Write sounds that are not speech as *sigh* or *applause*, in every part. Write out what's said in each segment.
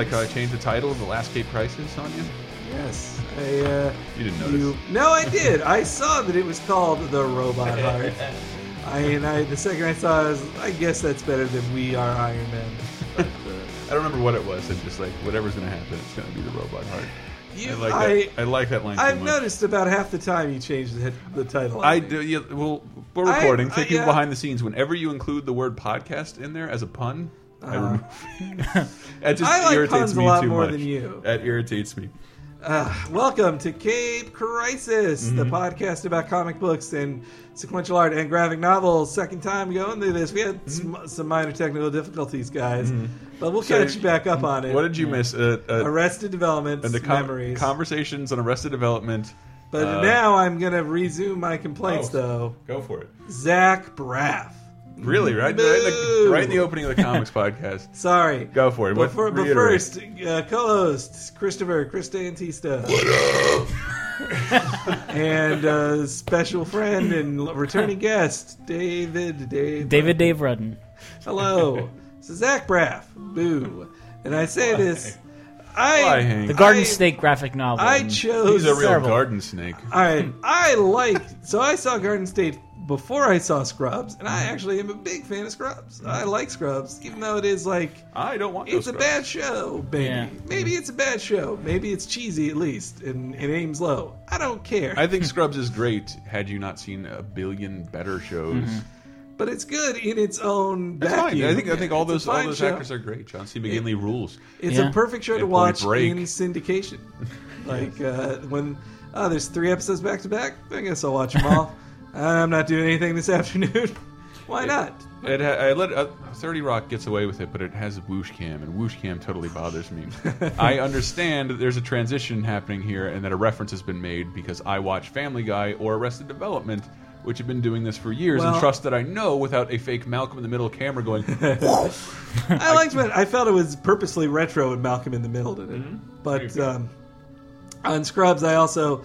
like how I changed the title of the Last Cape Crisis on you? Yes. I, uh, You didn't notice. you, no, I did. I saw that it was called The Robot *laughs* Heart. I, and I, the second I saw it, I, was, I guess that's better than We Are Iron Man. But, uh, I don't remember what it was. I'm just like, whatever's going to happen, it's going to be the robot heart. you, I like I, that. I like that line. I've noticed about half the time you change the, the title. I think. do. Yeah, well, we're recording. I- Take people yeah. behind the scenes. Whenever you include the word podcast in there as a pun, I remove. it *laughs* just I like irritates puns a me lot too more much. than you. That irritates me. Uh, welcome to Cape Crisis, the Mm-hmm. podcast about comic books and sequential art and graphic novels. Second time going through this. We had Mm-hmm. some, some minor technical difficulties, guys, but we'll catch you back up on it. What did you miss? Uh, uh, Arrested Development and the com- memories. conversations on Arrested Development. but uh, now I'm going to resume my complaints, Oh. though. Go for it. Zach Braff. Really, right? Right in, the, right in the opening of the comics podcast. *laughs* Sorry. Go for it. But, for, but first, uh, co-host Christopher Christantista. *laughs* and uh, special friend and returning guest David Dave. David Dave Rudden. Hello. *laughs* So Zach Braff. Boo. And I say this. Why, I Hank? The Garden I- State graphic novel. I chose. He's a real Terrible. garden snake. All right. I like. So I saw Garden State before I saw Scrubs, and I mm-hmm. actually am a big fan of Scrubs. Mm-hmm. I like Scrubs, even though it is like I don't want. no it's a bad show. baby. Yeah. maybe it's a bad show. Maybe it's cheesy at least, and it aims low. I don't care. I think Scrubs is great. Had you not seen a billion better shows, mm-hmm. but it's good in its own It's fine. I think I think all It's those all those show. actors are great. John C. McGinley rules. It's Yeah. a perfect show to And watch Break. in syndication. *laughs* like uh, when oh, there's three episodes back to back. I guess I'll watch them all. *laughs* I'm not doing anything this *laughs* afternoon. Why not? It ha- I let uh, Thirty Rock gets away with it, but it has whoosh cam, and whoosh cam totally bothers me. *laughs* I understand that there's a transition happening here, and that a reference has been made because I watch Family Guy or Arrested Development, which have been doing this for years, and trust that I know without a fake Malcolm in the Middle camera going. *laughs* I liked it. I felt it was purposely retro and Malcolm in the Middle did it. Mm-hmm. But um, on Scrubs, I also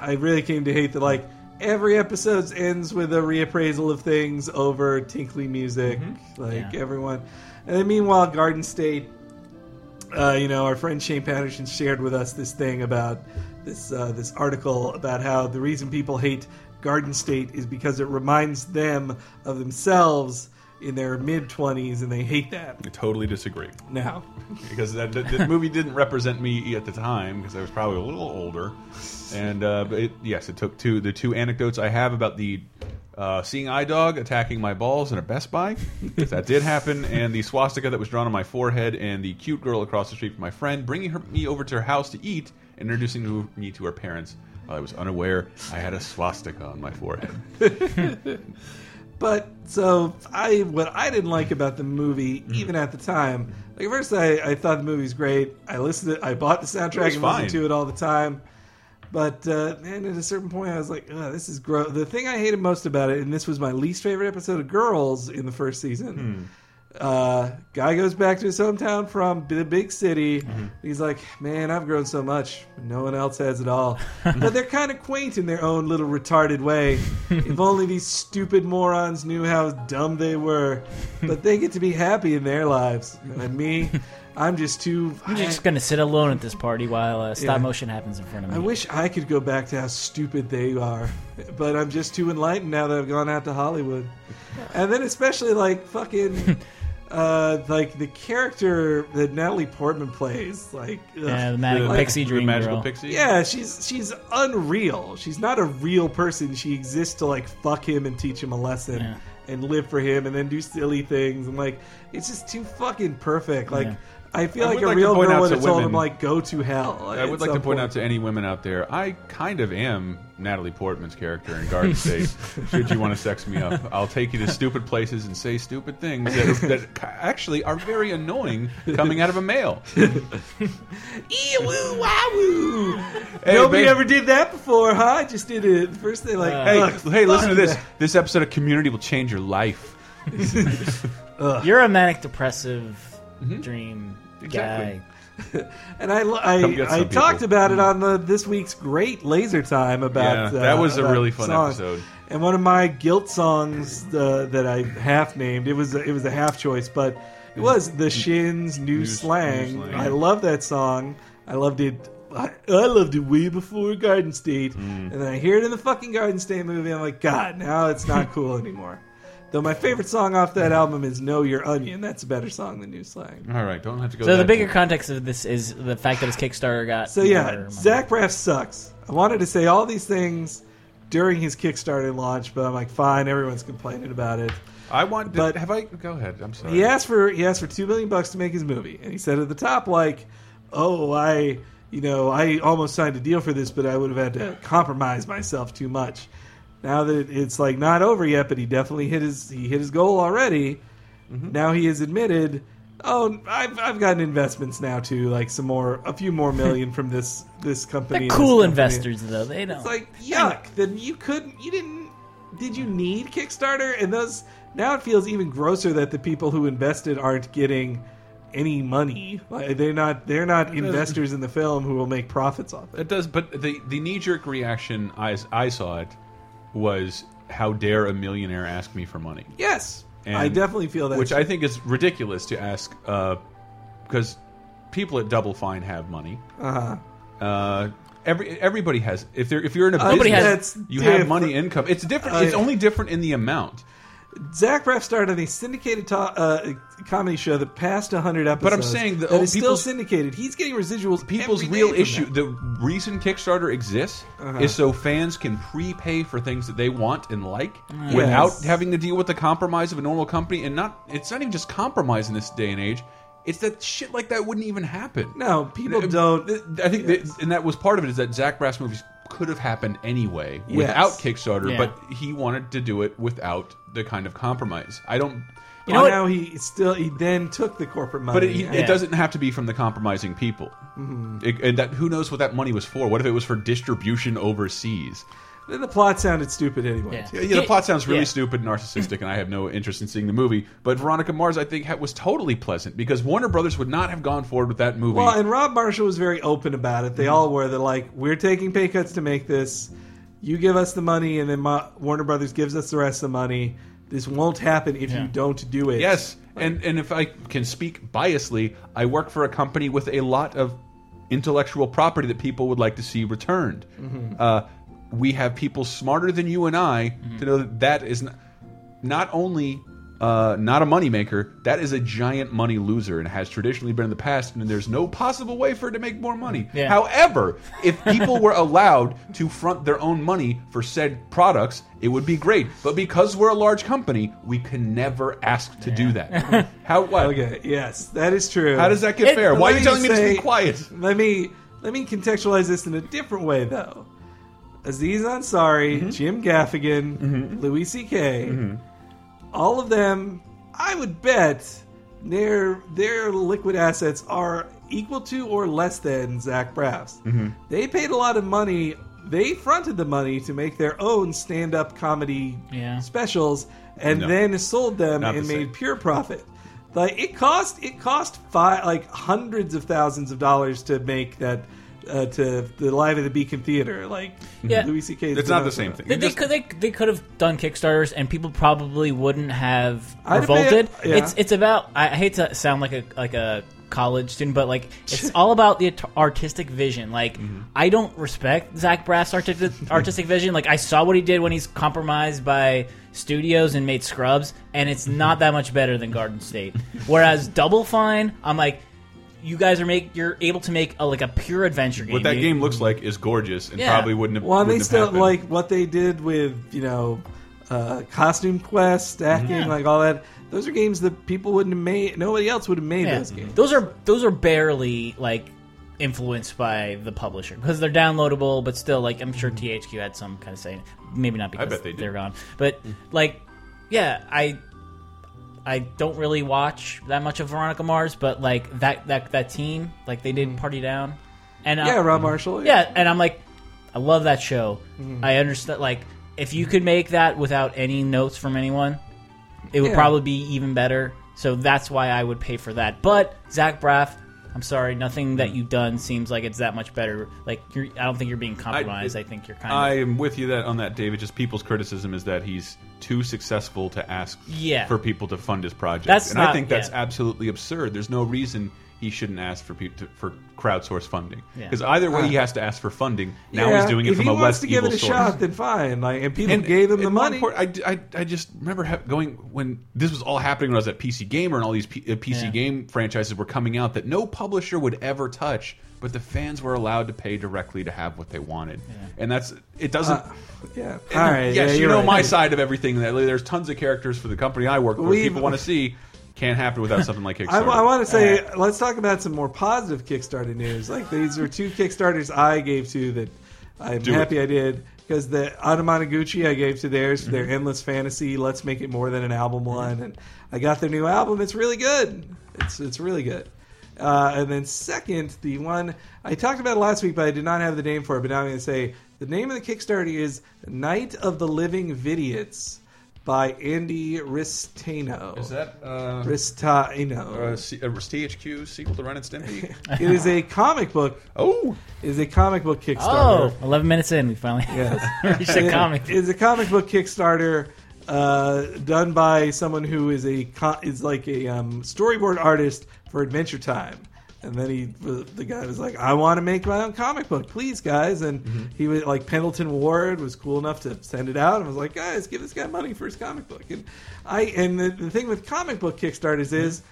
I really came to hate that like every episode ends with a reappraisal of things over tinkly music, Mm-hmm. like Yeah. everyone. And then meanwhile, Garden State, uh, you know, our friend Shane Patterson shared with us this thing about this uh, this article about how the reason people hate Garden State is because it reminds them of themselves in their mid twenties, and they hate that I totally disagree now. because that, that, that movie didn't represent me at the time because I was probably a little older, and uh, it, yes, it took two the two anecdotes I have about the uh, seeing eye dog attacking my balls in a Best Buy, that did happen, and the swastika that was drawn on my forehead, and the cute girl across the street from my friend bringing her, me over to her house to eat, and introducing me to her parents. while I was unaware I had a swastika on my forehead. *laughs* But so I what I didn't like about the movie, Mm-hmm. even at the time, like at first I, I thought the movie was great. I listened to I bought the soundtrack and fine. listened to it all the time. But uh, man, at a certain point, I was like, Ugh, "This is gross." The thing I hated most about it, and this was my least favorite episode of Girls in the first season. Hmm. Uh, guy goes back to his hometown from the big city. Mm-hmm. He's like, "Man, I've grown so much. No one else has it all." *laughs* but they're kind of quaint in their own little retarded way. *laughs* if only these stupid morons knew how dumb they were. But they get to be happy in their lives, and me, *laughs* I'm just too. I'm just gonna sit alone at this party while uh, stop Yeah. motion happens in front of me. I wish I could go back to how stupid they are, but I'm just too enlightened now that I've gone out to Hollywood. And then especially like fucking, uh, like the character that Natalie Portman plays, like, ugh. yeah, the magical Like- pixie The dream magical girl. pixie. yeah, she's she's unreal. She's not a real person. She exists to like fuck him and teach him a lesson Yeah. And live for him and then do silly things and like it's just too fucking perfect. Like. Yeah. I feel I like a like real girl out would to have told him like go to hell. I would like to point out to any women out there, I kind of am Natalie Portman's character in Garden State. *laughs* Should you want to sex me up, I'll take you to stupid places and say stupid things that, that actually are very annoying coming out of a male. *laughs* Eewoo, wowoo. Hey, Nobody babe. ever did that before, huh? I just did it. First they like, Uh, Hey, "Ugh, hey, listen to fuck this. This episode of Community will change your life. *laughs* You're a manic depressive Mm-hmm. dream Exactly. guy. *laughs* And I, Come I, get I some talked people. about it on the this week's great laser time about Yeah, that uh, was a about really fun songs. episode. And one of my guilt songs uh, that I half named it was a, it was a half choice, but It was the Shins new, New- slang. new slang. I love that song. I loved it. I, I loved it way before Garden State, Mm. and then I hear it in the fucking Garden State movie. I'm like, God, now it's not *laughs* cool anymore. Though my favorite song off that album is "Know Your Onion." That's a better song than New Slang. All right, don't have to go. So the bigger deep. context of this is the fact that his Kickstarter got. So yeah. Zach Braff sucks. I wanted to say all these things during his Kickstarter launch, but I'm like, fine. Everyone's complaining about it. I want. Did, But- have I? Go ahead. I'm sorry. He asked for he asked for two million bucks to make his movie, and he said at the top like, "Oh, I you know I almost signed a deal for this, but I would have had to compromise myself too much." Now that it's like not over yet, but he definitely hit his he hit his goal already. Mm-hmm. Now he has admitted, "Oh, I've I've gotten investments now too, like some more a few more *laughs* million from this this company." They're and this cool company." investors though. They don't. It's like yuck. Then you couldn't. You didn't. Did you need Kickstarter? And those now it feels even grosser that the people who invested aren't getting any money. Like, they're not. They're not investors in the film who will make profits off it. It does, but the the knee jerk reaction I I saw it was how dare a millionaire ask me for money, Yes, And- I definitely feel that. which I think is ridiculous to ask because people at Double Fine have money. uh Uh, every everybody has. If they're if you're in a Nobody business, has- you have money income. It's different. Uh, it's only different in the amount. Zach Braff started a syndicated to- uh, comedy show that passed hundred episodes. But I'm saying that- that oh, is still people's- syndicated. He's getting residuals. People's every real day from issue, that. the reason Kickstarter exists, Uh-huh. is so fans can prepay for things that they want and like without having to deal with the compromise of a normal company. And not, it's not even just compromise in this day and age. It's that shit like that wouldn't even happen. No, people don't. I think, Yes. that, and that was part of it, is that Zach Braff's movies could have happened anyway Yes. without Kickstarter, Yeah. but he wanted to do it without the kind of compromise. I don't. You know Well, now he still he then took the corporate money. But it, he- and- it doesn't have to be from the compromising people. Mm-hmm. It- and that who knows what that money was for? What if it was for distribution overseas? Then the plot sounded stupid anyway. Yeah. Yeah, the plot sounds really yeah. stupid, and narcissistic, and I have no interest in seeing the movie. But Veronica Mars, I think, was totally pleasant because Warner Brothers would not have gone forward with that movie. Well, and Rob Marshall was very open about it. They all were. They're like, we're taking pay cuts to make this. You give us the money, and then Ma- Warner Brothers gives us the rest of the money. This won't happen if Yeah. you don't do it. Yes, and and if I can speak biasly, I work for a company with a lot of intellectual property that people would like to see returned. Mm-hmm. Uh, we have people smarter than you and I to know that that is not, not only uh, not a moneymaker, that is a giant money loser and has traditionally been in the past, and there's no possible way for it to make more money. Yeah. However, if people were allowed to front their own money for said products, it would be great. But because we're a large company, we can never ask to do that. How what? *laughs* Okay. Yes, that is true. How does that get It- fair? Why are let you telling me to be quiet? Let me let me contextualize this in a different way, though. Aziz Ansari, Mm-hmm. Jim Gaffigan, Louis C.K. All of them, I would bet their their liquid assets are equal to or less than Zach Braff's. Mm-hmm. They paid a lot of money. They fronted the money to make their own stand-up comedy Yeah. specials, and No. then sold them and the same. made pure profit. Like it cost it cost five like hundreds of thousands of dollars to make that uh, to the live at the Beacon Theater. Like Yeah. Louis C.K. 's It's been not the same that. thing. They, they just- could they, they could have done Kickstarters and people probably wouldn't have I'd revolted. bet- yeah. It's it's about I hate to sound like a like a college student, but like it's all about the artistic vision. Like Mm-hmm. I don't respect Zach Braff's artistic artistic vision. Like I saw what he did when he's compromised by studios and made Scrubs, and it's not that much better than Garden State. *laughs* Whereas Double Fine, I'm like. You guys are make you're able to make a, like a pure adventure game. What that You- game looks like is gorgeous and Yeah. probably wouldn't have. Been. Well, and they wouldn't have still happened. like what they did with you know uh, costume quest stacking, Yeah. like all that. Those are games that people wouldn't have made. Nobody else would have made Yeah. those games. Those are those are barely like influenced by the publisher because they're downloadable, but still like I'm sure mm-hmm. THQ had some kind of say. Maybe not because bet they did. are gone, but mm. like yeah, I I don't really watch that much of Veronica Mars, but like that that that team, like they did Party Down, and uh, Yeah, Rob Marshall. yeah, and I'm like, I love that show. Mm-hmm. I understand. Like, if you could make that without any notes from anyone, it would Yeah. probably be even better. So that's why I would pay for that. But Zach Braff, I'm sorry, nothing that hmm. you've done seems like it's that much better. Like you're, I don't think you're being compromised. I, think you're kind I of. am with you that on that, David. Just people's criticism is that he's too successful to ask Yeah. for people to fund his project, That's and I think that's yeah. absolutely absurd. There's no reason he shouldn't ask for people to, for crowdsource funding Yeah. because either way he has to ask for funding. Now he's doing it if from he a wants less to give it a source. shot, then fine. Like, and people And- gave him the and more money. important, I, I, I just remember ha going when this was all happening when I was at PC Gamer and all these P, uh, PC Yeah. game franchises were coming out that no publisher would ever touch, but the fans were allowed to pay directly to have what they wanted, and that's it doesn't. Uh, yeah. All right. yes, yeah, you know right. my side of everything. That there's tons of characters for the company I work for. People want to see. Can't happen without something like *laughs* Kickstarter. I, Kickstarter. want to say, let's talk about some more positive Kickstarter news. Like these are two Kickstarters I gave to that I'm happy it. I did because the Anamanaguchi I gave to theirs for Mm-hmm. their Endless Fantasy. Let's make it more than an album one, and I got their new album. It's really good. It's it's really good. Uh, and then second, the one I talked about last week, but I did not have the name for it. But now I'm going to say the name of the Kickstarter is Night of the Living Vidiots by Andy Ristaino. Is that uh, Ristaino? uh, C- uh, THQ sequel to Ren and Stimpy? *laughs* it is a comic book. oh, It is a comic book Kickstarter. Oh, 11 minutes in, we finally Yes. *laughs* reached a comic. It is a comic book Kickstarter uh, done by someone who is a co- is like a um, storyboard artist for Adventure Time. And then he, the guy was like, "I want to make my own comic book, please, guys." And Mm-hmm. he was like, Pendleton Ward was cool enough to send it out, and was like, "Guys, give this guy money for his comic book." And I, and the, the thing with comic book Kickstarters is,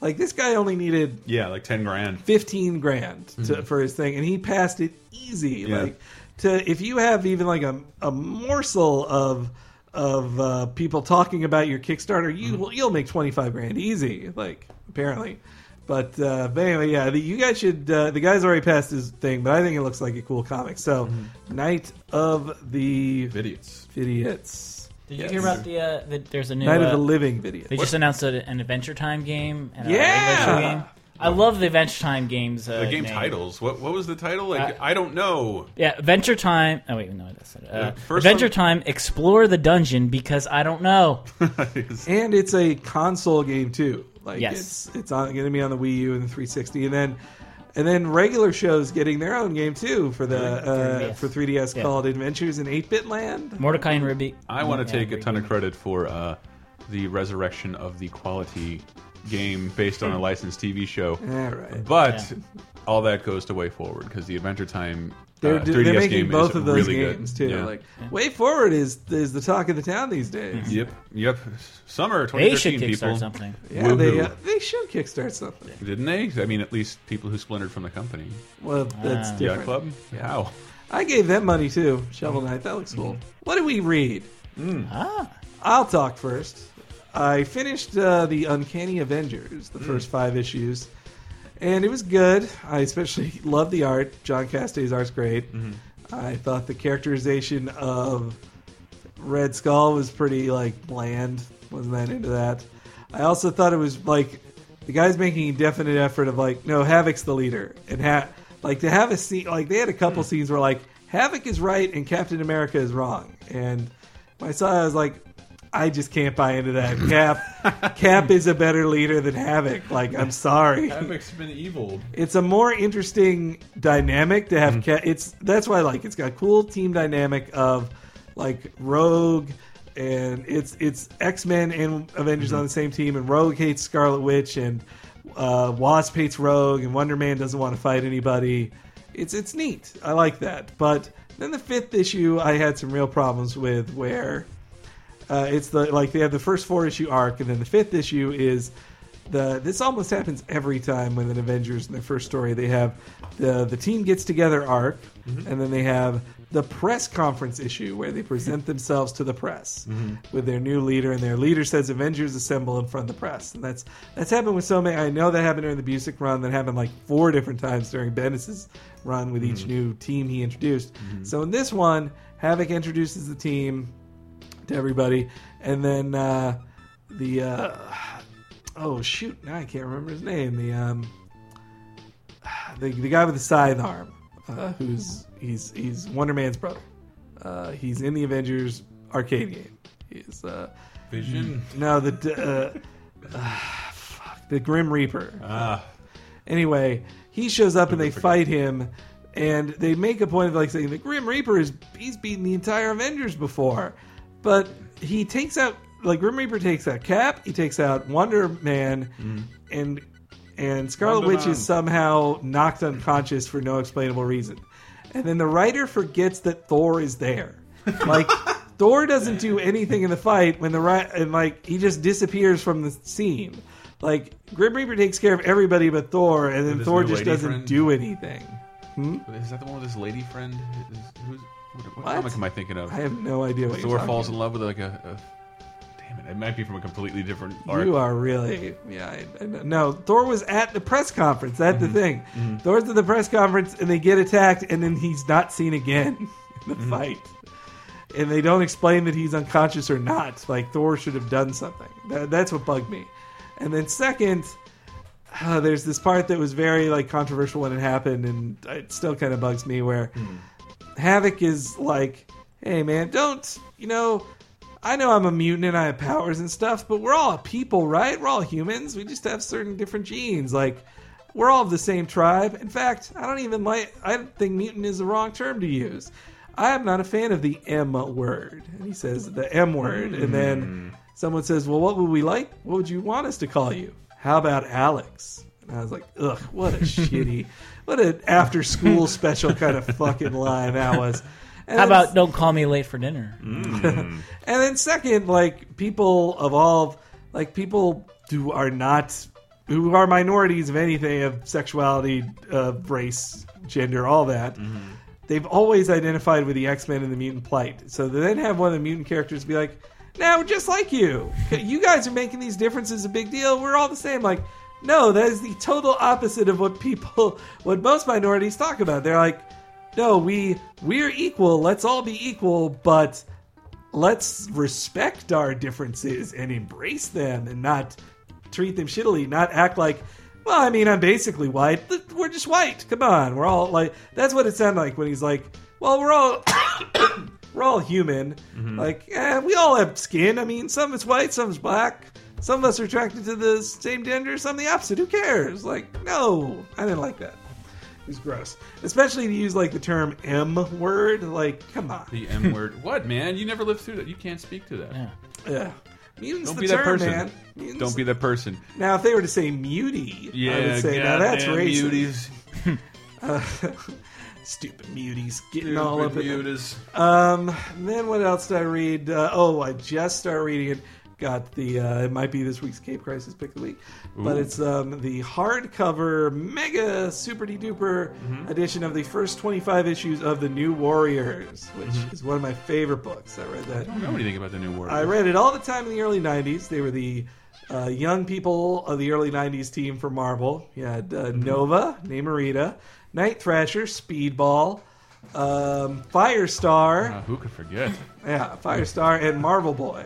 like, this guy only needed yeah, like ten grand. 15 grand to, for his thing and he passed it easy Yeah. like to if you have even like a, a morsel of of uh, people talking about your kickstarter you will you'll make 25 grand easy like apparently but uh but anyway yeah the, you guys should uh, the guy's already passed his thing but i think it looks like a cool comic so night of the Idiots. idiots Did you Yes. hear about the, uh, the there's a new. night uh, of the living video They just announced a, an Adventure Time game and a Yeah! regular show game. I love the Adventure Time games. Uh, The game name. titles. What what was the title? Like Uh, I don't know. Yeah, Adventure Time. Oh wait, no, that's not it. Uh, The first Adventure one- Time. Explore the dungeon because I don't know. *laughs* and it's a console game too. Like Yes. it's it's on, going to be on the Wii U and the 360, and then and then regular shows getting their own game too for the uh, 3DS. for 3DS Yeah. called Adventures in 8-Bit Land. Mordecai and Rigby. I want to take a ton of credit for uh, the resurrection of the quality game based on a licensed TV show. All right. But Yeah. All that goes to Way Forward because the Adventure Time They're, uh, they're 3DS making game both is of those really good. games too. Yeah. Like Way Forward is is the talk of the town these days. Yep, yep. Summer They should 2013 kickstart people. something. Yeah, they Woohoo. uh, they should kickstart something. Didn't they? I mean, at least people who splintered from the company. Well, that's Ah. different. Yacht Club. How? I gave them money too. Shovel Knight, that looks cool. What did we read? Ah, I'll talk first. I finished uh, the Uncanny Avengers, the first five issues, and it was good. I especially *laughs* love the art. John Cassaday's art's great. Mm-hmm. I thought the characterization of Red Skull was pretty like bland. Wasn't that into that? I also thought it was like the guy's making a definite effort of like, no, Havoc's the leader, and ha- like to have a scene like they had a couple mm. scenes where like Havoc is right and Captain America is wrong, and when I saw it, I was like, I just can't buy into that. Cap, *laughs* Cap is a better leader than Havoc. Like, I'm sorry. Havoc's been evil. It's a more interesting dynamic to have. Cap. It's that's why I like. It's got a cool team dynamic of like Rogue and it's it's X Men and Avengers on the same team, and Rogue hates Scarlet Witch, and uh, Wasp hates Rogue, and Wonder Man doesn't want to fight anybody. It's it's neat. I like that. But then the fifth issue, I had some real problems with where uh, it's the like they have the first four issue arc, and then the fifth issue is the this almost happens every time with an Avengers in their first story. They have the the team gets together arc, mm-hmm. and then they have the press conference issue where they present themselves to the press mm-hmm. with their new leader, and their leader says Avengers assemble in front of the press, and that's that's happened with so many. I know that happened during the Busiek run, that happened like four different times during Bendis's run with each mm-hmm. new team he introduced. So in this one, Havoc introduces the team to everybody, and then uh, the uh, oh shoot, now I can't remember his name. The um, the, the guy with the scythe arm, uh, who's he's he's Wonder Man's brother. Uh, he's in the Avengers arcade game. He's uh, Vision. no the uh, uh, fuck, the Grim Reaper. Ah, Anyway, he shows up and they fight him, and they make a point of like saying the Grim Reaper is he's beaten the entire Avengers before, but he takes out like Grim Reaper takes out Cap, he takes out Wonder Man, mm-hmm. and and Scarlet Wonder Witch Man. is somehow knocked unconscious for no explainable reason, and then the writer forgets that Thor is there, *laughs* like. Thor doesn't do anything in the fight when the right and like he just disappears from the scene. Like Grim Reaper takes care of everybody but Thor, and then Thor just doesn't friend? do anything. Hmm? Is that the one with his lady friend? Is, who's, what, what, What? comic am I thinking of? I have no idea what Thor falls in love with like a, a. Damn it! It might be from a completely different arc. You are really, yeah. I, I, no, Thor was at the press conference. That's Mm-hmm. the thing. Thor's at the press conference, and they get attacked, and then he's not seen again *laughs* in the Mm-hmm. fight. And they don't explain that he's unconscious or not. Like Thor should have done something. That, that's what bugged me. And then second, uh, there's this part that was very like controversial when it happened, and it still kind of bugs me. Where Havoc is like, "Hey man, don't you know?" I know I'm a mutant and I have powers and stuff, but we're all people, right? We're all humans. We just have certain different genes. Like, we're all of the same tribe. In fact, I don't even like, I think mutant is the wrong term to use. I am not a fan of the M word. And he says the M word. And then hmm. someone says, Well, what would we like? What would you want us to call you? How about Alex? And I was like, Ugh, what a *laughs* shitty, what an after school *laughs* special kind of fucking line that was. And How about don't call me late for dinner? *laughs* and then second, like people evolve, like people who are not, who are minorities of anything of sexuality, uh, race, gender, all that. They've always identified with the X Men and the mutant plight. So they then have one of the mutant characters be like, "Now just like you. You guys are making these differences a big deal. We're all the same." Like, no, that is the total opposite of what people, what most minorities talk about. They're like, no, we we're equal. Let's all be equal, but let's respect our differences and embrace them and not treat them shittily, not act like, well, I mean, I'm basically white. We're just white. Come on. We're all like that's what it sounded like when he's like, well, we're all *coughs* we're all human. Like, eh, we all have skin. I mean, some is white, some is black. Some of us are attracted to the same gender, some the opposite. Who cares? Like, no, I didn't like that. It was gross, especially to use like the term M word. Like, come on, The M word. *laughs* What man? You never lived through that. You can't speak to that. Yeah. yeah. Mutants Don't the be term, that person. man. Mutants- Don't be that person. Now, if they were to say mutie, Yeah, I would say now that's goddamn racist. muties. *laughs* Stupid muties getting all up Stupid in it. Um, then what else did I read? Uh, oh, I just started reading it. Got the uh, it might be this week's Cape Crisis pick of the week, but it's um, the hardcover mega super de duper Mm-hmm. edition of the first twenty five issues of the New Warriors, which Mm-hmm. is one of my favorite books. I read that. I don't know anything about the new Warriors. I read it all the time in the early '90s. They were the uh, young people of the early '90s team for Marvel. You had uh, Nova, Namorita, Night Thrasher, Speedball, um, Firestar. Uh, who could forget? Yeah, Firestar and Marvel Boy,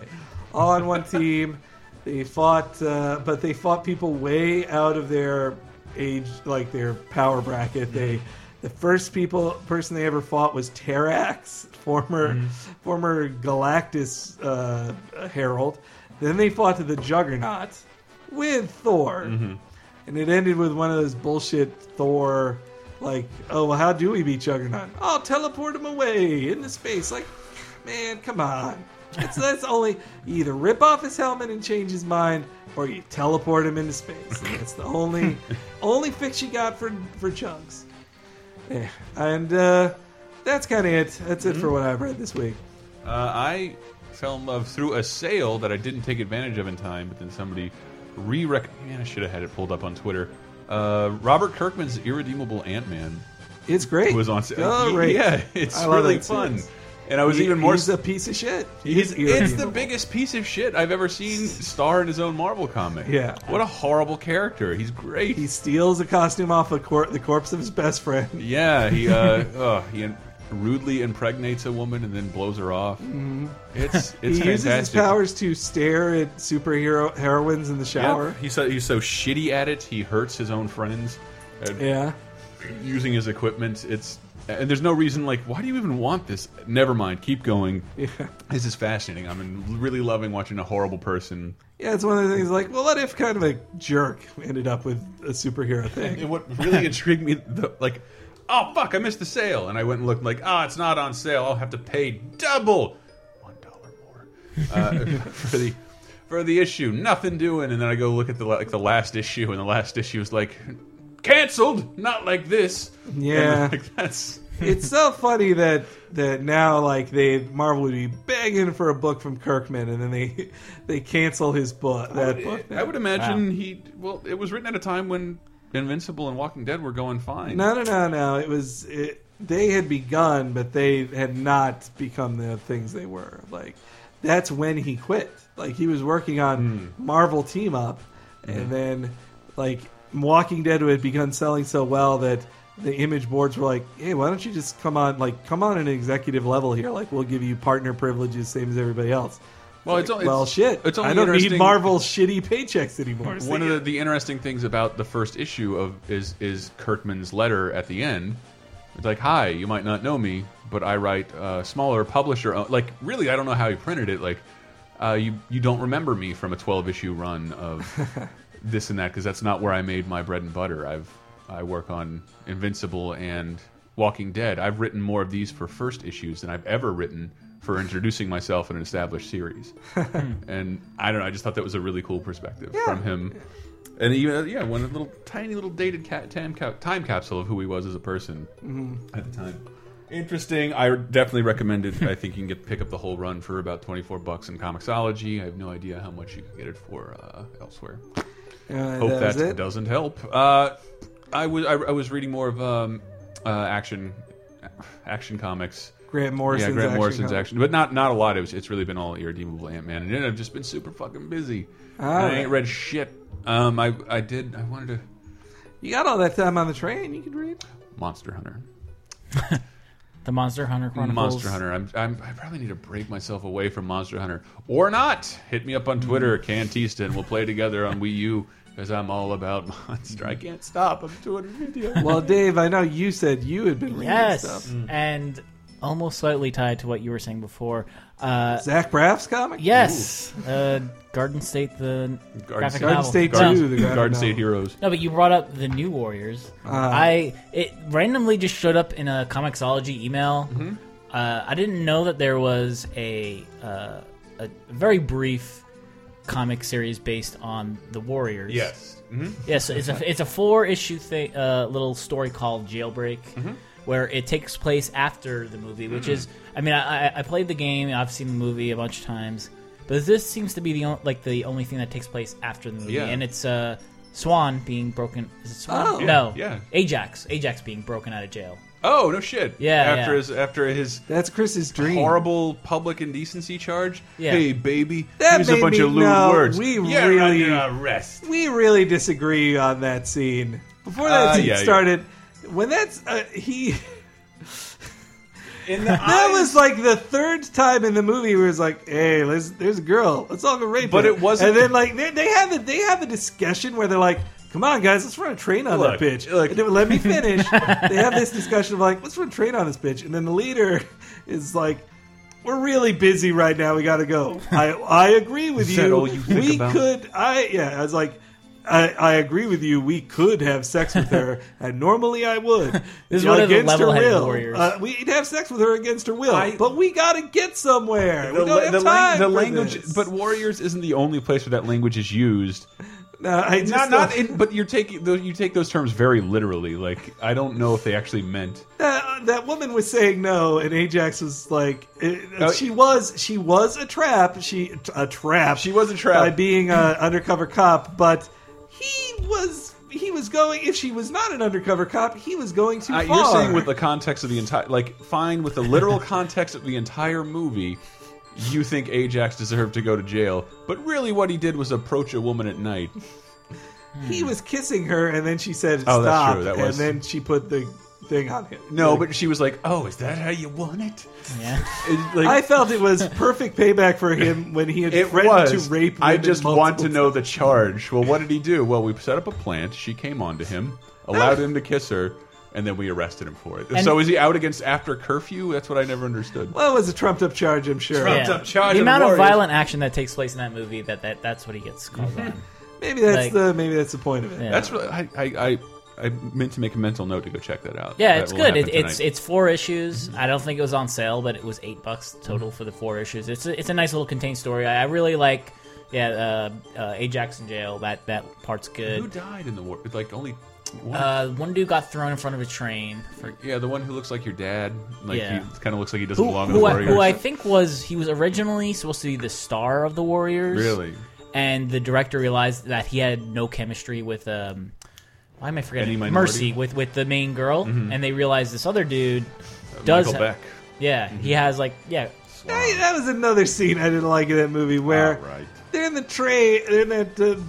all on one team. They fought, uh, but they fought people way out of their age, like their power bracket. They, the first people person they ever fought was Terrax, former former Galactus uh, herald. Then they fought to the Juggernaut with Thor, and it ended with one of those bullshit Thor. Like, oh well, how do we beat Juggernaut? I'll teleport him away into space. Like, man, come on. *laughs* It's that's only you either rip off his helmet and change his mind, or you teleport him into space. That's the only *laughs* only fix you got for for chunks. Yeah, and uh, that's kind of it. That's it for what I've read this week. Uh, I fell in love through a sale that I didn't take advantage of in time, but then somebody re-rec. Man, I should have had it pulled up on Twitter. Uh, Robert Kirkman's Irredeemable Ant Man It's great. was on sale. Great. Yeah, it's I love really fun. And I was He- even more. He's a piece of shit. He's, it's the biggest piece of shit I've ever seen star in his own Marvel comic. Yeah. What a horrible character. He's great. He steals a costume off a cor- the corpse of his best friend. yeah, he uh, *laughs* oh, he rudely impregnates a woman and then blows her off. It's it's Mm-hmm. he uses his powers to stare at superhero heroines in the Yep. shower. He's so he's so shitty at it. He hurts his own friends. Yeah. Using his equipment, it's and there's no reason like why do you even want this? Never mind, keep going. *laughs* Yeah. This is fascinating. I'm really loving watching a horrible person Yeah, it's one of the things like, well, what if kind of a jerk ended up with a superhero thing? And what really *laughs* intrigued me, the, like, oh fuck, I missed the sale, and I went and looked, like, ah, it's not on sale. I'll have to pay double, one dollar more uh, *laughs* for the for the issue. Nothing doing, and then I go look at the like the last issue, and the last issue is like canceled. Not like this. Yeah. *laughs* Like, that's it's so funny that that now like they Marvel would be begging for a book from Kirkman, and then they *laughs* they cancel his book. That book. I would imagine he. Well, it was written at a time when Invincible and Walking Dead were going fine. No, no, no, no. It was it, they had begun, but they had not become the things they were. Like that's when he quit. Like he was working on hmm. Marvel Team Up, and mm-hmm. then like Walking Dead had begun selling so well that the image boards were like, "Hey, why don't you just come on? Like, come on an executive level here. Like, we'll give you partner privileges, same as everybody else." Well, it's, Like, well, shit. It's only I don't need interesting- Marvel's shitty paychecks anymore. One of the, the interesting things about the first issue of is is Kirkman's letter at the end. It's like, "Hi, you might not know me, but I write uh, smaller publisher. Like, really, I don't know how he printed it. Like, uh, you you don't remember me from a twelve issue run of *laughs* this and that because that's not where I made my bread and butter. I've I work on Invincible and Walking Dead. I've written more of these for first issues than I've ever written for introducing myself in an established series. *laughs* and I don't know. I just thought that was a really cool perspective from him. And even yeah, one little tiny little dated cat, time, time capsule of who he was as a person at the time. Interesting. I definitely recommend it. I think you can get pick up the whole run for about twenty four bucks in Comixology. I have no idea how much you can get it for uh, elsewhere. Uh, Hope that that doesn't help. Uh, I was I, I was reading more of um, uh, action action comics. Grant Morrison's yeah, Grant action Morrison's comic. action, but not not a lot. It was, it's really been all irredeemable Ant Man, and then I've just been super fucking busy. All I ain't read shit. Um, I I did. I wanted to You got all that time on the train. You could read. Monster Hunter. *laughs* The Monster Hunter Chronicles. Monster Hunter. I'm, I'm I probably need to break myself away from Monster Hunter or not. Hit me up on Twitter, mm. Cantista, and we'll play together on Wii U because I'm all about *laughs* Monster. I can't stop. I'm doing a video. Well, Dave, I know you said you had been reading Yes, stuff. Mm. and almost slightly tied to what you were saying before. Uh, Zach Braff's comic. yes, uh, Garden State, the Garden graphic State- Garden novel. State No. Two, the graphic Garden novel. State Heroes. No, but you brought up the New Warriors. Uh, I it randomly just showed up in a Comixology email. Mm-hmm. Uh, I didn't know that there was a uh, a very brief comic series based on the Warriors. Yes. Mm-hmm. Yes, it's a it's a four issue thi- uh, little story called Jailbreak, Mm-hmm. Where it takes place after the movie. Which is, I mean, I, I- I played the game, I've seen the movie a bunch of times, but this seems to be the on, like the only thing that takes place after the movie, Yeah. and it's uh, Swan being broken. Is it Swan? Oh. no, Yeah. Ajax. Ajax being broken out of jail. Oh no shit. Yeah, After yeah. his after his That's Chris's dream. horrible public indecency charge. Yeah. Hey baby, That here's a bunch me of lewd know words. we You're really- under arrest. We really disagree on that scene. Before that Uh, scene yeah, yeah. started, when that's uh, he. In the *laughs* That eyes- was like the third time in the movie where it's like, "Hey, let's, there's a girl. Let's all go rape But her." it wasn't- And then like they, they have a, they have a discussion where they're like, "Come on, guys, let's run a train on Look, that bitch." look. And then, let me finish. *laughs* they have this discussion of like, "Let's run a train on this bitch," and then the leader is like. We're really busy right now. We got to go. *laughs* I I agree with Is that you. all you think we about? could. I yeah. I was like, I, I agree with you. We could have sex with her, *laughs* and normally I would. *laughs* This is one of the against her level-headed will. warriors. Uh, we'd have sex with her against her will, I- but we got to get somewhere. The, we don't la- have the, time the for language, this. but Warriors isn't the only place where that language is used. no, I just Not, not, don't- in, but you're taking those. You take those terms very literally. Like I don't know if they actually meant. that, that woman was saying no, and Ajax was like, it, Oh, she was she was a trap. She a trap. She was a trap. by being an undercover cop, but he was he was going. If she was not an undercover cop, he was going too Uh, far. you're saying with the context of the entire, like, fine with the literal context of the entire movie, you think Ajax deserved to go to jail, but really what he did was approach a woman at night. he was kissing her, and then she said Oh, stop, that's true, that was- and then she put the thing on him. No, Like, but she was like, "Oh, is that how you want it?" Yeah, like, I felt it was perfect payback for him *laughs* when he had it threatened was. to rape. I just want to know the charge. Well, what did he do? Well, we set up a plant. She came onto him, *laughs* allowed him to kiss her, and then we arrested him for it. And- so is he out against after curfew? That's what I never understood. Well, it was a trumped up charge, I'm sure. Trumped up charge the amount of warriors. violent action that takes place in that movie that, that that's what he gets called *laughs* on. Maybe that's Like- the maybe that's the point of it. Yeah. That's really I, I I I meant to make a mental note to go check that out. Yeah, That it's good. It, it's it's four issues. I don't think it was on sale, but it was eight bucks total for the four issues. It's a, it's a nice little contained story. I, I really like. Yeah, uh, uh, Ajax in jail. That that part's good. Who died in the war? Like only one. Uh, one dude got thrown in front of a train. Yeah, the one who looks like your dad. Like Yeah. he kind of looks like he doesn't who, belong in the who, I, Warriors. who I think was he was originally supposed to be the star of the Warriors. really? and the director realized that he had no chemistry with um why am I forgetting Any minority? Mercy with with the main girl and they realize this other dude does Michael Beck. yeah he has like yeah Hey, that was another scene I didn't like in that movie where All right. they're in the tray. They're in that. Uh,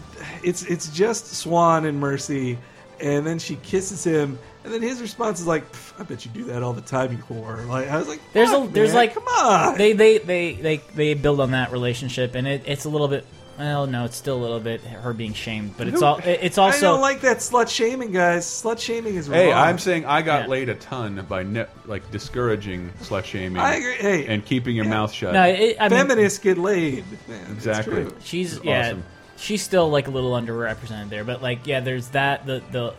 it's it's just Swan and Mercy, and then she kisses him, and then his response is like, "I bet you do that all the time, you whore." Like I was like, There's a- there's man, like- come on." they they they they, they build on that relationship and it, it's a little bit well no it's still a little bit her being shamed but it's all it- it's I also don't like that slut shaming, guys. Slut shaming is Hey, wrong. I'm saying I got Yeah. laid a ton by ne- like discouraging slut shaming I agree. Hey, and keeping your mouth shut. no it, I mean feminists get laid. Man, it's Exactly. true. She's It's yeah, awesome. she's still like a little underrepresented there, but like yeah, there's that. The the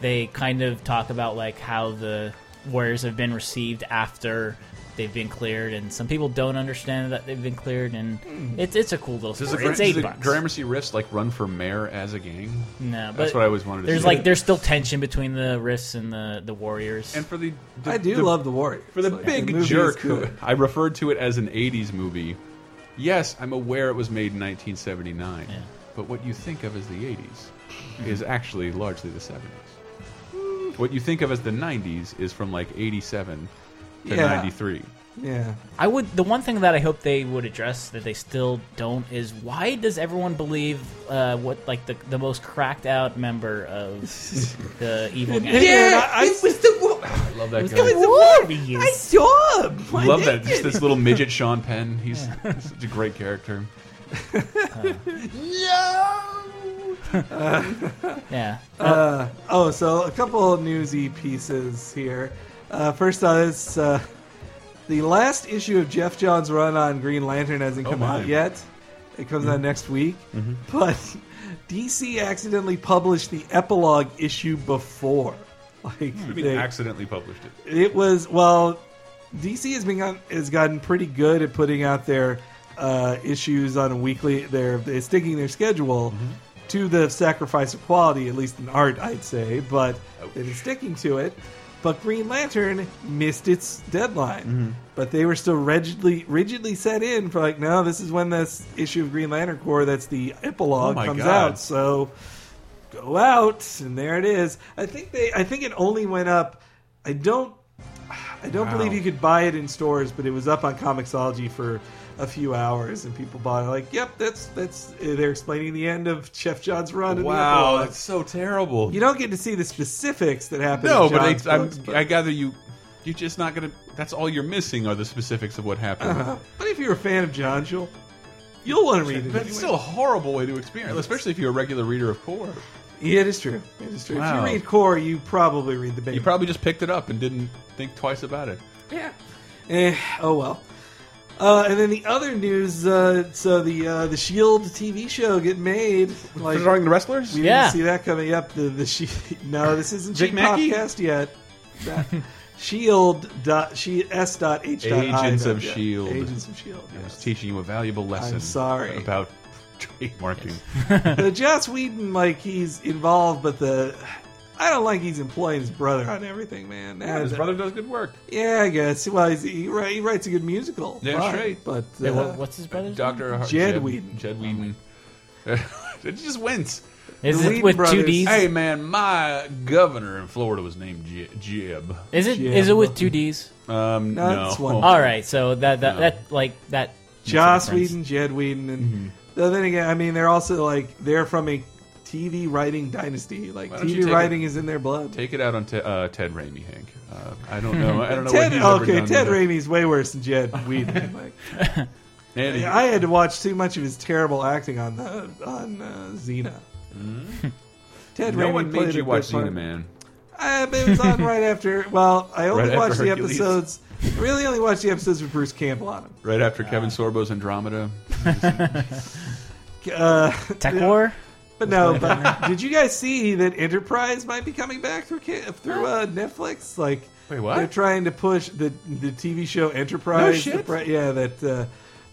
they kind of talk about like how the Warriors have been received after they've been cleared, and some people don't understand that they've been cleared, and hmm. it's it's a cool little Does the, story. It's does eight the bucks. Gramercy Riffs like run for mayor as a gang? no, but That's what I always wanted to there's see. like there's still tension between the Riffs and the the Warriors. and for the, the I do the- love the Warriors. for the Like, big movie is jerk who good. I referred to it as an 80s movie. Yes, I'm aware it was made in 1979, Yeah. but what you think of as the 80s mm-hmm. is actually largely the 70s. What you think of as the 90s is from like 87 to Yeah. 93. Yeah. I would. The one thing that I hope they would address that they still don't is why does everyone believe uh, what like the the most cracked out member of *laughs* the evil gang? Yeah, I, was the. I love that guy. I saw him. I love that. Just this little midget Sean Penn. He's, *laughs* he's such a great character. No. *laughs* Yeah. Uh, oh, so a couple newsy pieces here. Uh, first on is uh, the last issue of Geoff Johns' run on Green Lantern hasn't Oh, come my. out yet. It comes out next week, but *laughs* DC accidentally published the epilogue issue before. *laughs* Like I mean, they- accidentally published it. it was well, DC has been has gotten pretty good at putting out their uh, issues on a weekly. They're, they're sticking their schedule to the sacrifice of quality, at least in art, I'd say. But they've been sticking to it. But Green Lantern missed its deadline. Mm-hmm. But they were still rigidly rigidly set in for like, no, this is when this issue of Green Lantern Corps that's the epilogue Oh comes God. out. So go out and there it is. I think they I think it only went up I don't I don't Wow. believe you could buy it in stores, but it was up on Comixology for a few hours and people bought it like, yep, that's that's they're explaining the end of Geoff Johns' run. Wow, that's so terrible. you don't get to see the specifics that happen. no, but I'm, books, but, I gather you. You're just not gonna. That's all you're missing are the specifics of what happened. uh, but if you're a fan of John, you'll you'll want to read it. That's anyway. still a horrible way to experience, especially if you're a regular reader of Corps. yeah, it is true. It is true. Wow. If you read Corps, you probably read the baby. You probably just picked it up and didn't think twice about it. Yeah. Eh, oh well. Uh, and then the other news, uh, so the uh, the Shield TV show get made. Like Starring the wrestlers? we Yeah. didn't see that coming up. The the she, *laughs* no, this isn't Vic Cheap Mackey? podcast yet. *laughs* That- Shield dot she s dot h dot I Agents dot- of yeah. Shield. Agents of Shield. It's yes. teaching you a valuable lesson. sorry. about *laughs* trademarking. the Joss Whedon, like he's involved, but the I don't like he's employing his brother on everything, man. Yeah, his brother does good work. Yeah, I guess. Well, he, he writes a good musical. Yeah, Fine, straight. But Wait, uh, what, what's his brother's name? Doctor Har- Jed Whedon. Jed Whedon. *laughs* it just wins. Is the it Whedon with two D's? Hey man, my governor in Florida was named J- Jeb. Is it? Yeah. Is it with two D's? Um, No, no, it's one. *laughs* All right, so that that No. that like that. makes a Joss difference. Whedon, Jed Whedon, and Mm-hmm. though then again, I mean, they're also like they're from a TV writing dynasty. Like Why don't you TV take writing is in their blood. Take it out on te- uh, Ted Raimi, Hank. Uh, I don't know. I don't know Ted, what he's ever okay, done Ted with it. Raimi's way worse than Jed Whedon. *laughs* like, And I had to watch too much of his terrible acting on the on uh, Xena. *laughs* Ted Mm-hmm. no Raimi one played made a you good watch part. Xena Man. Uh, but it was on right *laughs* after. Well, I only Right after watched the Hercules. episodes. I really only watched the episodes with Bruce Campbell on them. Right after Kevin Sorbo's Andromeda. Uh, TekWar. But no, but did you guys see that Enterprise might be coming back through through uh, Netflix? Like, Wait, what? They're trying to push the the TV show Enterprise. No shit. The yeah, that uh,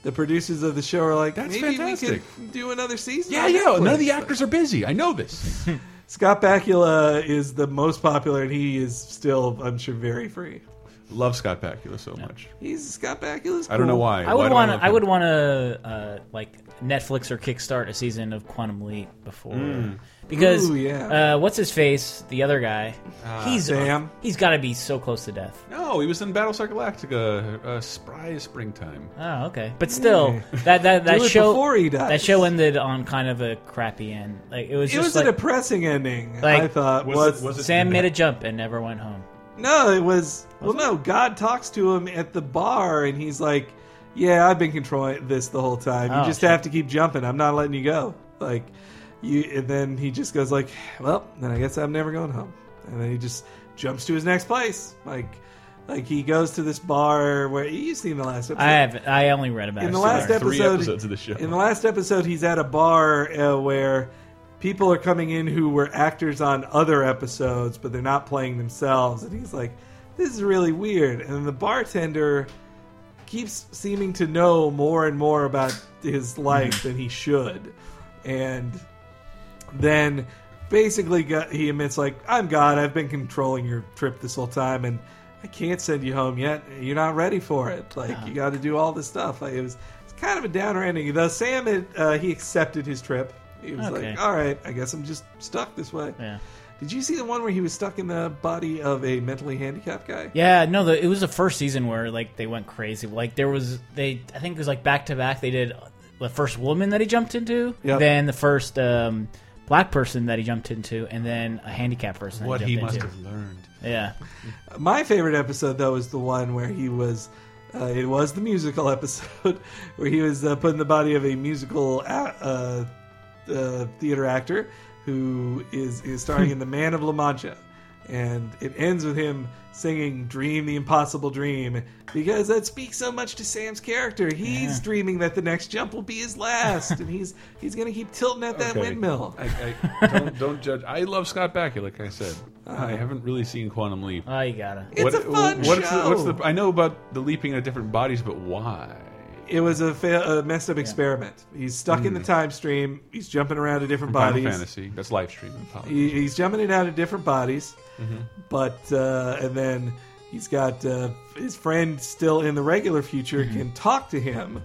the producers of the show are like, That's maybe fantastic. we could do another season. Yeah, yeah. None of the Netflix." actors are busy. I know this. *laughs* Scott Bakula is the most popular, and he is still, I'm sure, very free. Love Scott Bakula so much. He's Scott Bakula's. I don't know why. I would want. love I would want to uh, like Netflix or Kickstart a season of Quantum Leap before because Ooh, yeah. uh, what's his face? The other guy. he's Sam. He's got to be so close to death. No, he was in Battlestar Galactica, uh, Spry Springtime. Oh, okay. But still, *laughs* that that that show before he dies. that show ended on kind of a crappy end. Like it was It just was like a depressing ending. Like- I thought Was was, it- was it- Sam made a jump and never went home. No, it was. Well, no. God talks to him at the bar, and he's like, "Yeah, I've been controlling this the whole time. You Oh, just shit. have to keep jumping. I'm not letting you go." Like, you. And then he just goes like, "Well, then I guess I'm never going home." And then he just jumps to his next place. Like, like he goes to this bar where you've seen the last episode. I have. I only read about in it. the last There three episode, episodes of the show. In the last episode, he's at a bar uh, where people are coming in who were actors on other episodes, but they're not playing themselves, and he's like, "This is really weird." And then the bartender keeps seeming to know more and more about his life than he should, and then basically got, he admits like i'm god. I've been controlling your trip this whole time and i can't send you home yet. You're not ready for it. Like you got to do all this stuff. Like it was it's kind of a downer ending. The sam had, uh, he accepted his trip he was Okay. like all right i guess i'm just stuck this way Yeah. did you see the one where he was stuck in the body of a mentally handicapped guy Yeah, no, the, it was the first season where like they went crazy. Like there was they, I think it was like back to back. They did the first woman that he jumped into, Yep. then the first um, black person that he jumped into, and then a handicapped person. That what he he jumped must into. have learned. Yeah, *laughs* My favorite episode though is the one where he was. Uh, it was the musical *laughs* episode where he was uh, put in the body of a musical a- uh, uh, theater actor who is is starring in The Man of La Mancha, and it ends with him singing "Dream the Impossible Dream" because that speaks so much to Sam's character. He's dreaming that the next jump will be his last, and he's he's going to keep tilting at that Okay. windmill. I, I, don't, don't judge. I love Scott Bakula, like I said. I haven't really seen Quantum Leap. oh, you gotta. It's a fun what's show. The, what's the? I know about the leaping of different bodies, but why? It was a, fa- a messed up experiment. He's stuck in the time stream. He's jumping around to different Final bodies. Fantasy. That's live streaming. Apologies. He, he's jumping in and out of different bodies, but uh, and then he's got uh, his friend still in the regular future can talk to him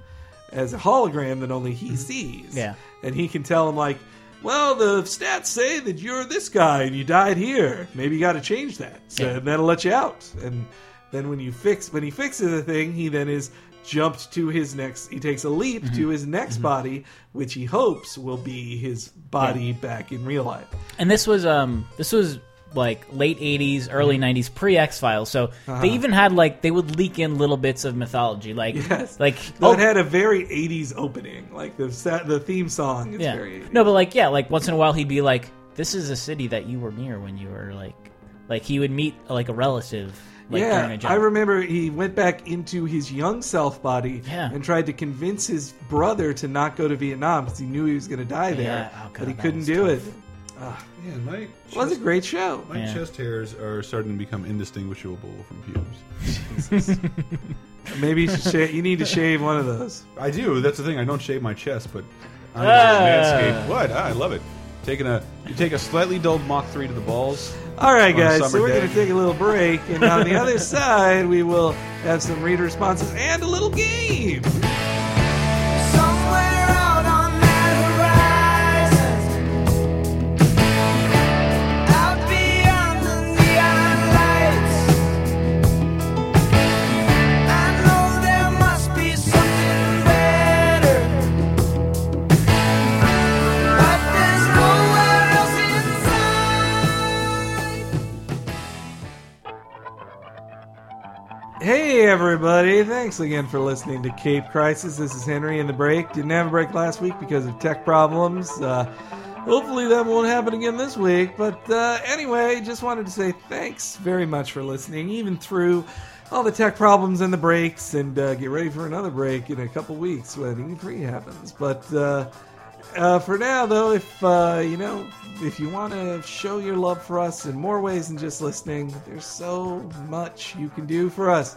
as a hologram that only he sees. Yeah. and he can tell him like, "Well, the stats say that you're this guy and you died here. Maybe you got to change that, so Yeah. that'll let you out." And then when you fix when he fixes the thing, he then is jumped to his next. He takes a leap Mm-hmm. to his next body, which he hopes will be his body back in real life. And this was um this was like late 80s early 90s pre X Files so they even had like they would leak in little bits of mythology like Yes. like That oh, had a very 80s opening. Like the sa- the theme song is yeah very 80s. no but like yeah like once in a while he'd be like this is a city that you were near when you were like like he would meet like a relative like during a yeah, jump. I remember he went back into his young self body Yeah. and tried to convince his brother to not go to Vietnam because he knew he was going to die there, Yeah. Oh, but he couldn't do tough. it. Yeah, my It was a great show. My Yeah. chest hairs are starting to become indistinguishable from pubes. *laughs* *laughs* Maybe you, should you need to shave one of those. I do. That's the thing. I don't shave my chest, but I'm Ah. manscaped. What? Ah, I love it. Taking a you take a slightly dulled Mach three to the balls. All right, guys, so we're going to take a little break, and on the other *laughs* side, we will have some reader responses and a little game. Hey, everybody. Thanks again for listening to Cape Crisis. This is Henry in the break. Didn't have a break last week because of tech problems. Uh, hopefully that won't happen again this week. But uh, anyway, just wanted to say thanks very much for listening, even through all the tech problems and the breaks, and uh, get ready for another break in a couple weeks when E3 happens. But uh, uh, for now, though, if uh, you know, if you want to show your love for us in more ways than just listening, there's so much you can do for us.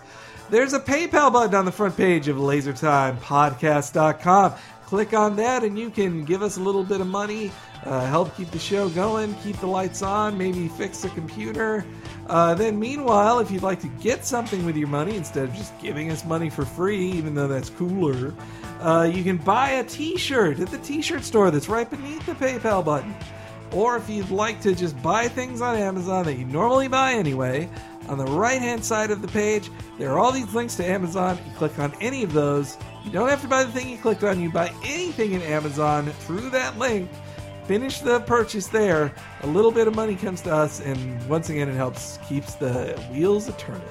There's a PayPal button on the front page of LaserTimePodcast.com. Click on that, and you can give us a little bit of money, uh, help keep the show going, keep the lights on, maybe fix a computer. Uh, then, meanwhile, if you'd like to get something with your money instead of just giving us money for free, even though that's cooler, uh, you can buy a T-shirt at the T-shirt store that's right beneath the PayPal button. Or if you'd like to just buy things on Amazon that you normally buy anyway, on the right hand side of the page, there are all these links to Amazon. You click on any of those. You don't have to buy the thing you clicked on. You buy anything in Amazon through that link. Finish the purchase there. A little bit of money comes to us, and once again, it helps keeps the wheels a turning.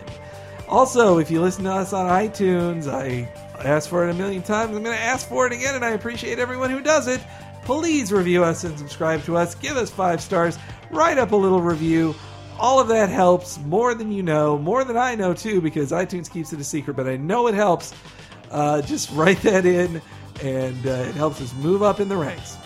Also, if you listen to us on iTunes, I asked for it a million times. I'm going to ask for it again, and I appreciate everyone who does it. Please review us and subscribe to us. Give us five stars. Write up a little review. All of that helps more than you know, more than I know too, because iTunes keeps it a secret, but I know it helps. Uh, just *laughs* write that in, and uh, it helps us move up in the ranks.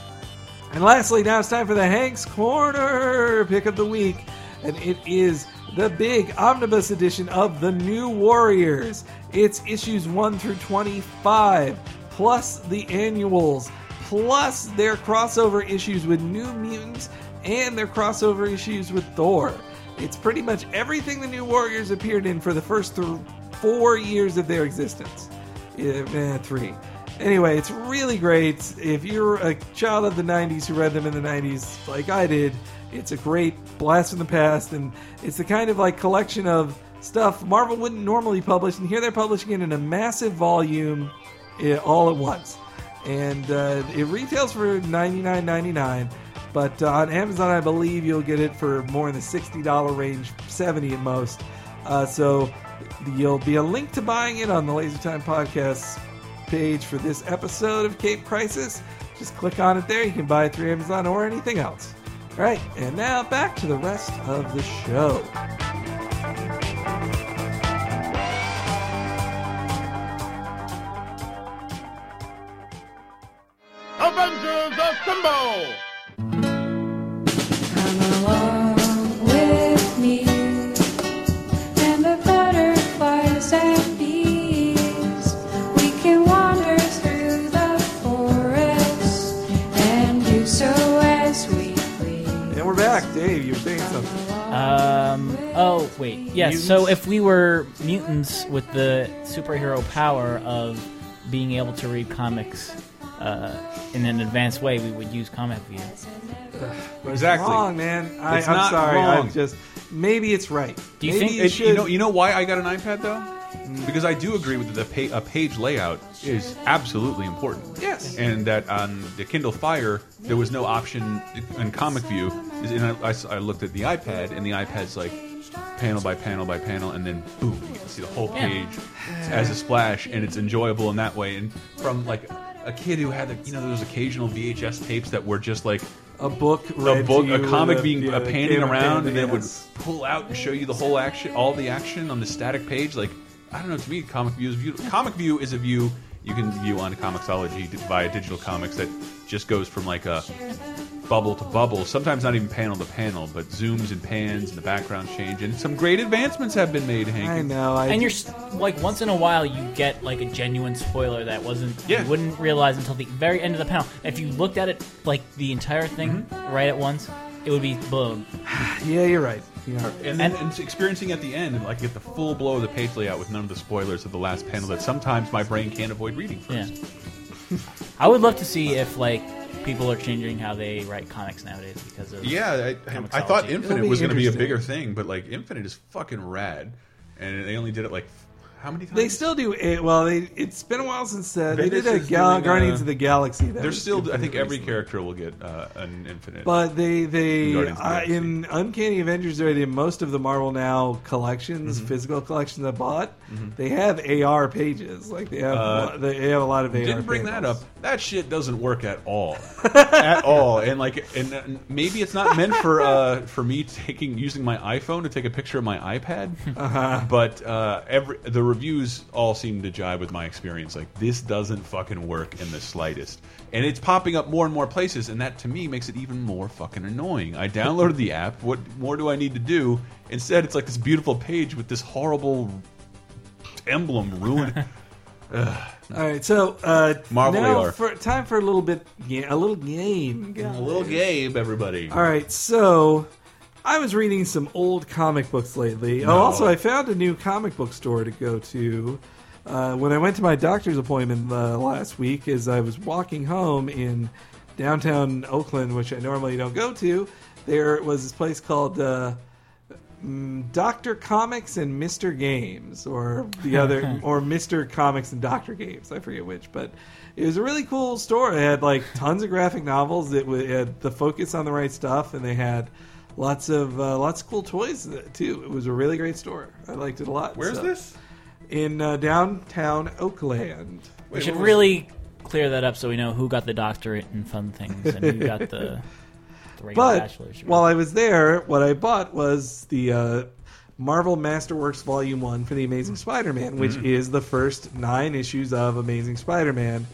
And lastly, now it's time for the Hank's Corner pick of the week. And it is the big omnibus edition of The New Warriors. It's issues 1 through 25, plus the annuals, plus their crossover issues with New Mutants and their crossover issues with Thor. It's pretty much everything the New Warriors appeared in for the first th- four years of their existence. Yeah, eh, three. Anyway, it's really great. If you're a child of the 90s who read them in the 90s, like I did, it's a great blast from the past, and it's the kind of like collection of stuff Marvel wouldn't normally publish, and here they're publishing it in a massive volume eh, all at once. And uh, it retails for $99.99, but uh, on Amazon, I believe you'll get it for more in the $60 range, 70 at most. Uh, so you'll be a link to buying it on the Laser Time Podcast page for this episode of Cape Crisis. Just click on it there. You can buy it through Amazon or anything else. All right, and now back to the rest of the show. Dave, you were saying something. Um. Oh wait. Yes. So if we were mutants with the superhero power of being able to read comics uh, in an advanced way, we would use Comic View. Exactly. Wrong, man. I, It's I'm not sorry. wrong. I'm just maybe it's right. Do you maybe think- you It- should? you know, you know why I got an iPad though? Because I do agree with the pa a page layout is absolutely important. Yes. and that on the Kindle Fire there was no option in Comic View. And I, I- I looked at the iPad, and the iPad's like panel by panel by panel, and then boom, you can see the whole Yeah. page as a splash, and it's enjoyable in that way. And from like a kid who had, the, you know, those occasional VHS tapes that were just like a book, a book, a comic with being yeah, uh, panning around, and then it would pull out and show you the whole action, all the action on the static page. Like I don't know, to me, Comic View is view. Comic View is a view you can view on Comixology via digital comics that just goes from like a bubble to bubble. Sometimes not even panel to panel, but zooms and pans and the background change. And some great advancements have been made, Hank. I know. I And you're like once in a while you get like a genuine spoiler that wasn't Yeah. you wouldn't realize until the very end of the panel. If you looked at it like the entire thing Mm-hmm. right at once, it would be boom. *sighs* yeah, you're right. Yeah. And then and experiencing at the end, and like get the full blow of the page layout with none of the spoilers of the last panel that sometimes my brain can't avoid reading Yeah. I would love to see if like people are changing how they write comics nowadays because of Yeah, I, I thought Infinite be was going to be a bigger thing, but like Infinite is fucking rad, and they only did it like How many times? They still do. It, well, they, it's been a while since uh, they Bendis did a is Gal- doing, uh, Guardians of the Galaxy. that There's was still. I pretty think every recently. character will get uh, an infinite. But they they Guardians of the uh, Galaxy. in Uncanny Avengers already in most of the Marvel Now collections, Mm-hmm. physical collections I bought, they have AR pages. Like they have Uh, they have a lot of AR. didn't bring that up. That shit doesn't work at all, *laughs* at all. And like, and uh, maybe it's not meant for uh, for me taking using my iPhone to take a picture of my iPad. *laughs* Uh-huh. But uh, every the reviews all seem to jive with my experience. Like this doesn't fucking work in the slightest, and it's popping up more and more places, and that to me makes it even more fucking annoying. I downloaded the app. What more do I need to do? Instead, it's like this beautiful page with this horrible emblem ruined. *laughs* All right, so uh, Marvel now for time for a little bit yeah, a little game. A little game, everybody. All right, so I was reading some old comic books lately. Oh, also, I found a new comic book store to go to. Uh, when I went to my doctor's appointment uh, last week, as I was walking home in downtown Oakland, which I normally don't go to, there was this place called uh, mm, Doctor Comics and Mister Games, or the *laughs* other, or Mister Comics and Doctor Games. I forget which, but it was a really cool store. It had like tons of graphic novels. It, wa- it had the focus on the right stuff, and they had lots of uh, lots of cool toys too. It was a really great store. I liked it a lot. Where's So- this? In uh, downtown Oakland. We should really clear that up so we know who got the doctorate in fun things and who got the, *laughs* the regular But bachelor's. degree. while I was there, what I bought was the uh, Marvel Masterworks Volume One for the Amazing Spider-Man, which is the first nine issues of Amazing Spider-Man,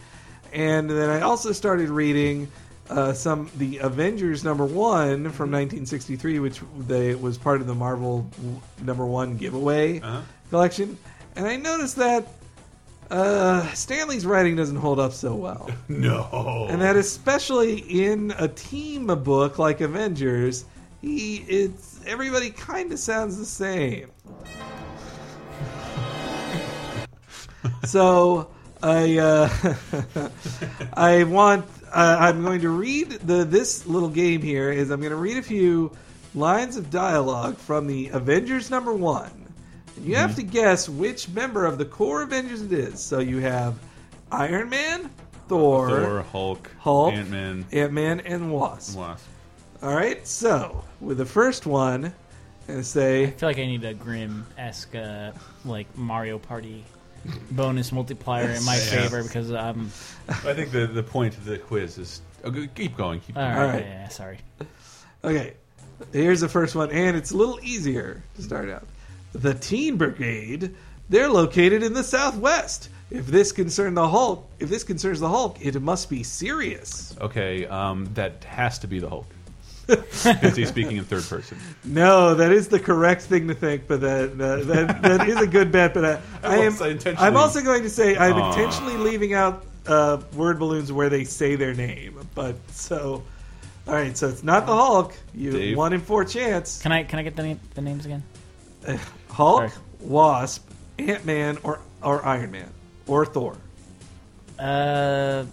and then I also started reading. Uh, some the Avengers number one from 1963, which they was part of the Marvel w- number one giveaway Uh-huh. collection, and I noticed that uh, Stanley's writing doesn't hold up so well. *laughs* No. And that especially in a team book like Avengers, he it's everybody kind of sounds the same. *laughs* so I uh, *laughs* I want uh, I'm going to read the this little game here is I'm going to read a few lines of dialogue from the Avengers number one. And you have to guess which member of the core Avengers it is. So you have Iron Man, Thor, Thor, Hulk, Hulk, Ant Man, Ant Man, and Wasp. Wasp. All right, so with the first one, I'm I feel like I need a grim esque uh, like Mario Party bonus multiplier in my Yeah. favor because I'm I think the the point of the quiz is oh, go- keep going. Keep all going. right. right. Yeah, yeah, sorry. okay. Here's the first one, and it's a little easier to start out. The Teen Brigade. They're located in the Southwest. If this concern the Hulk, if this concerns the Hulk, it must be serious. Okay, um, that has to be the Hulk. *laughs* Because he speaking in third person. No, that is the correct thing to think, but that that, that, that is a good bet. But I, *laughs* I am was intentionally- I'm also going to say I'm Aw. intentionally leaving out uh, word balloons where they say their name. But so, all right, so it's not the Hulk. You Dave? one in four chance. Can I can I get the name, the names again? Hulk, Sorry. Wasp, Ant Man, or or Iron Man, or Thor. Uh,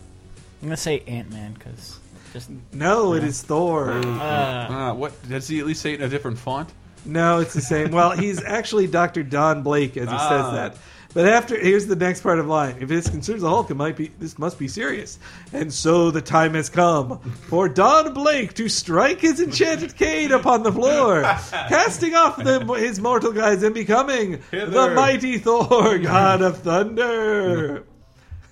I'm gonna say Ant Man because just No, it is Thor. uh, Ah, what does he at least say it in a different font? No, it's the same. Well, he's *laughs* actually Dr. Don Blake as he Ah. says that. But after here's the next part of the line. If this concerns the Hulk, it might be this must be serious. And so the time has come for Don Blake to strike his enchanted cane upon the floor, *laughs* casting off the, his mortal guise and becoming the mighty Thor, God of Thunder.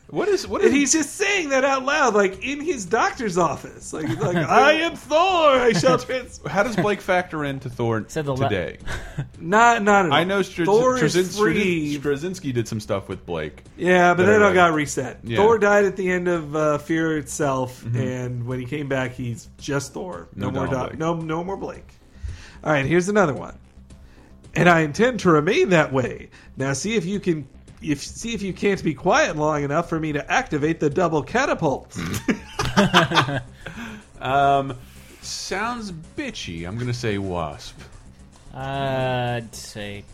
What is what is And he's just saying that out loud, like in his doctor's office. Like, he's *laughs* like I am Thor. I shall *laughs* trans. How does Blake factor into Thor Said the la- today? *laughs* Not, not at all. I know Straz- Thor is Strazin- free. Straczynski did some stuff with Blake. Yeah, but that then are it right. got reset. Yeah. Thor died at the end of uh, Fear itself, Mm-hmm. and when he came back, he's just Thor. No, No more Donald Blake. no no more Blake. All right, here's another one. And I intend to remain that way. Now see if you can if see if you can't be quiet long enough for me to activate the double catapult. *laughs* *laughs* Um, sounds bitchy. I'm gonna say Wasp. I'd say Hulk.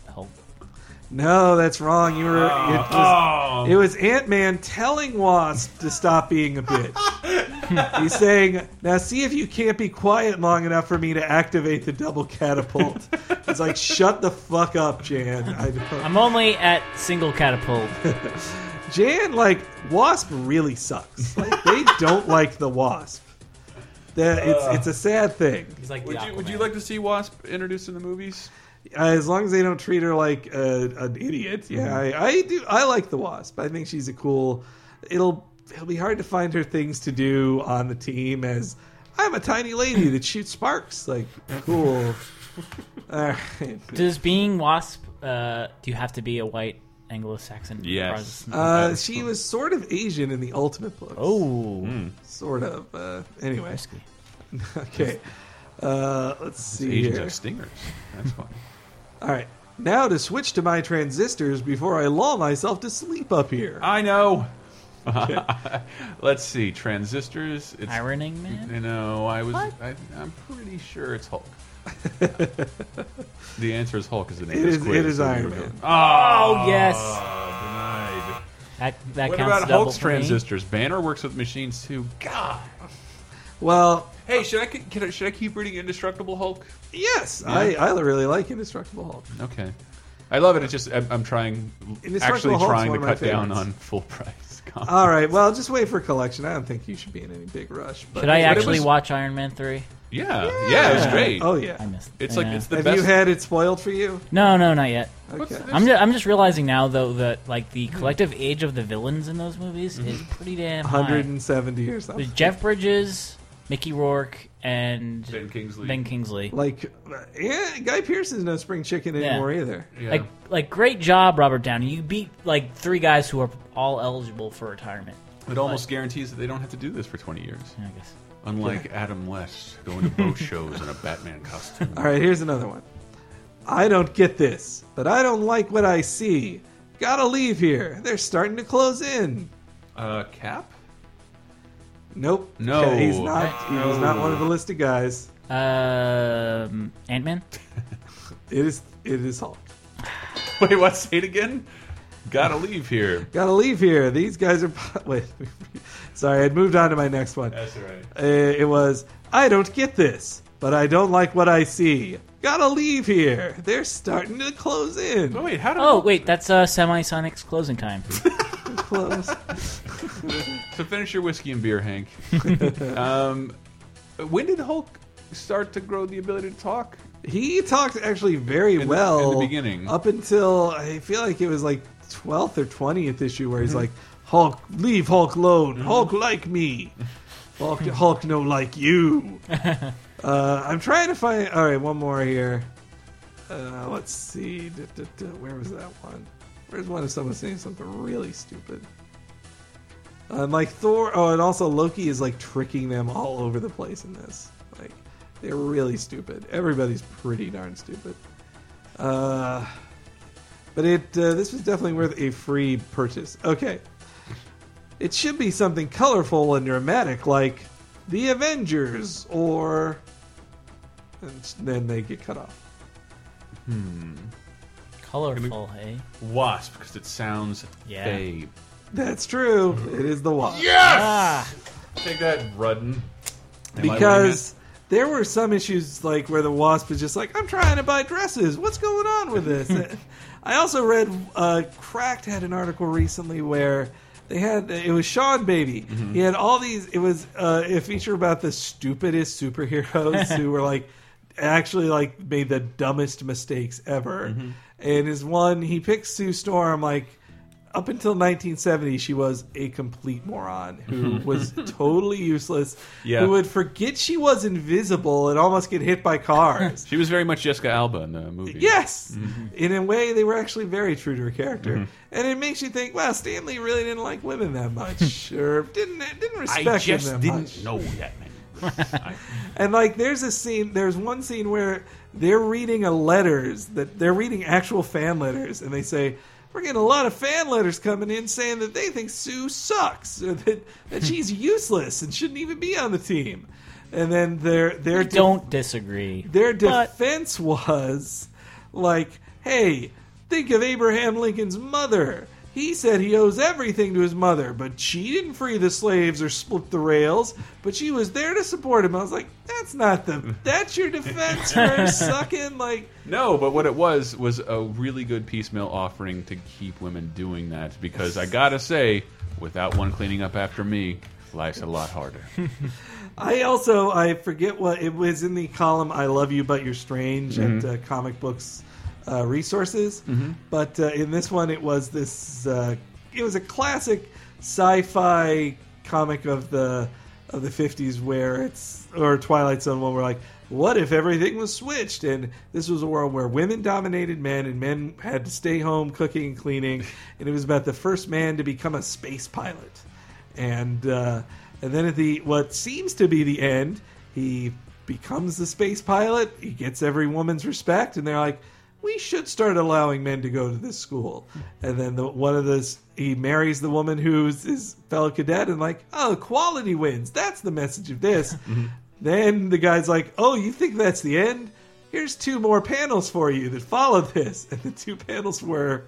No, that's wrong. You were it oh, was, Oh, it was Ant Man telling Wasp to stop being a bitch. *laughs* He's saying, "Now see if you can't be quiet long enough for me to activate the double catapult." It's like, "Shut the fuck up, Jan." I don't. I'm only at single catapult. *laughs* Jan, like Wasp, really sucks. Like they don't like the Wasp. That it's uh. it's a sad thing. He's like, Would you, would you like to see Wasp introduced in the movies? As long as they don't treat her like a, an idiot, yeah, I, I do. I like the Wasp. I think she's a cool. It'll it'll be hard to find her things to do on the team. As I'm a tiny lady that shoots sparks. Like cool. *laughs* All right. Does being Wasp, uh, do you have to be a white Anglo-Saxon? Yes. Uh, she was sort of Asian in the Ultimate books. oh, sort of. Uh, anyway, *laughs* okay. Uh, let's see Asians here. have stingers. That's fine. All right. Now to switch to my transistors before I lull myself to sleep up here. I know. *laughs* Let's see. Transistors. It's Ironing Man. You know, I was. What? I, I'm pretty sure it's Hulk. *laughs* the answer is Hulk. Is the name It of this is- quiz, it is Iron here we go. Man. Ah, oh yes, Denied. that that What counts about Hulk's for me. transistors? Banner works with machines too. God. Well, Hey, should I, can I should I keep reading Indestructible Hulk? yes, I, I really like Indestructible Hulk. Okay. I love it. It's just I'm, I'm trying, Indestructible actually Hulk's trying one to of my cut down favorites. on full price. *laughs* comics. All right, well, just wait for collection. I don't think you should be in any big rush. But Should I But it actually was- watch Iron Man three? Yeah, yeah, it was great. Oh yeah. I yeah. missed. It. It's like yeah. it's the Have best. you had it spoiled for you? no, no, not yet. Okay. I'm just, I'm just realizing now though that like the collective age of the villains in those movies is pretty damn high. 170 or something. There's Jeff Bridges, Mickey Rourke, and Ben Kingsley. Ben Kingsley. Like, yeah, Guy Pearson's no spring chicken Yeah. anymore either. Yeah. Like, like great job, Robert Downey. You beat like three guys who are all eligible for retirement. it almost guarantees that they don't have to do this for 20 years. I guess. Unlike Adam West going to boat *laughs* shows in a Batman costume. All right, here's another one. I don't get this, but I don't like what I see. Gotta leave here. They're starting to close in. Uh, Cap? Nope. No. *laughs* He's not. He was not one of the listed guys. Um, Ant Man. *laughs* It is. It is Hulk. *laughs* Wait, what? Say it again? Gotta leave here. Gotta leave here. These guys are. Wait. Sorry, I'd moved on to my next one. That's right. Uh, it was. I don't get this, but I don't like what I see. Gotta leave here. They're starting to close in. Oh, wait, how did Oh wait, that's uh, Semisonic's closing time. *laughs* Close. So finish your whiskey and beer, Hank. *laughs* um, when did Hulk start to grow the ability to talk? He talked actually very the- well in the beginning. Up until I feel like it was like twelfth or twentieth issue where Mm-hmm. he's like, "Hulk, leave Hulk alone. Hulk like me. Hulk, Hulk no like you." *laughs* uh, I'm trying to find. All right, one more here. Uh, let's see. Da, da, da. Where was that one? Where's one of someone saying something really stupid? Uh, and like Thor. Oh, and also Loki is like tricking them all over the place in this. Like they're really stupid. Everybody's pretty darn stupid. Uh, but it uh, this was definitely worth a free purchase. Okay, it should be something colorful and dramatic, like the Avengers, or and then they get cut off. Hmm. Colorful, hey. Wasp, because it sounds Yeah. fey. That's true. It is the Wasp. Ah, Take that, Rudden. Am because there were some issues like where the wasp was just like i'm trying to buy dresses what's going on with this *laughs* i also read uh, cracked had an article recently where they had it was Seanbaby he had all these it was uh, a feature about the stupidest superheroes *laughs* who were like actually like made the dumbest mistakes ever and his one he picks sue storm like up until 1970, she was a complete moron who *laughs* was totally useless. Yeah. Who would forget she was invisible and almost get hit by cars. *laughs* She was very much Jessica Alba in the movie. yes, Mm-hmm. in a way, they were actually very true to her character, and it makes you think, wow, Stanley really didn't like women that much, *laughs* or didn't didn't respect I just didn't much. know that, man. And like, there's a scene. There's one scene where they're reading a letters that they're reading actual fan letters, and they say. We're getting a lot of fan letters coming in saying that they think Sue sucks, or that, that she's *laughs* useless and shouldn't even be on the team. And then their their I don't disagree. their But- defense was like, "Hey, think of Abraham Lincoln's mother. He said he owes everything to his mother, but she didn't free the slaves or split the rails, but she was there to support him. I was like, that's not the that's your defense for *laughs* sucking like No, but what it was was a really good piecemeal offering to keep women doing that because I gotta say, without one cleaning up after me, life's a lot harder. *laughs* I also I forget what it was in the column "I Love You But You're Strange" at uh, Comic Books uh, Resources, but uh, in this one it was this uh, it was a classic sci-fi comic of the of the 50s where it's or Twilight Zone one where like what if everything was switched? And this was a world where women dominated men and men had to stay home cooking and cleaning. *laughs* And it was about the first man to become a space pilot. And uh, and then at the what seems to be the end, he becomes the space pilot. He gets every woman's respect, and they're like, "We should start allowing men to go to this school." And then the, one of those he marries the woman who's his fellow cadet, and like, "Oh, quality wins." That's the message of this. *laughs* Mm-hmm. Then the guy's like, "Oh, you think that's the end?" Here's two more panels for you that follow this, *laughs* and the two panels were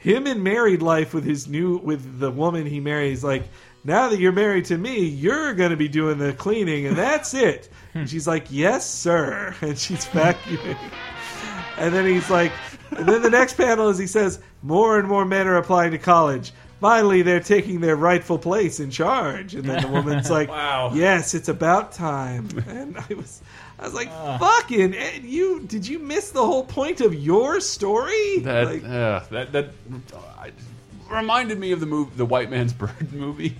him in married life with his new with the woman he marries like now that you're married to me you're going to be doing the cleaning and that's it *laughs* and she's like yes sir and she's vacuuming and then he's like and then the next panel is he says more and more men are applying to college. Finally they're taking their rightful place in charge. And then the woman's *laughs* like Wow. yes it's about time. And i was i was like ah. fucking Ed, you did you miss the whole point of your story? That Like- uh, that that I, reminded me of the movie, the White Man's Burden *laughs* movie.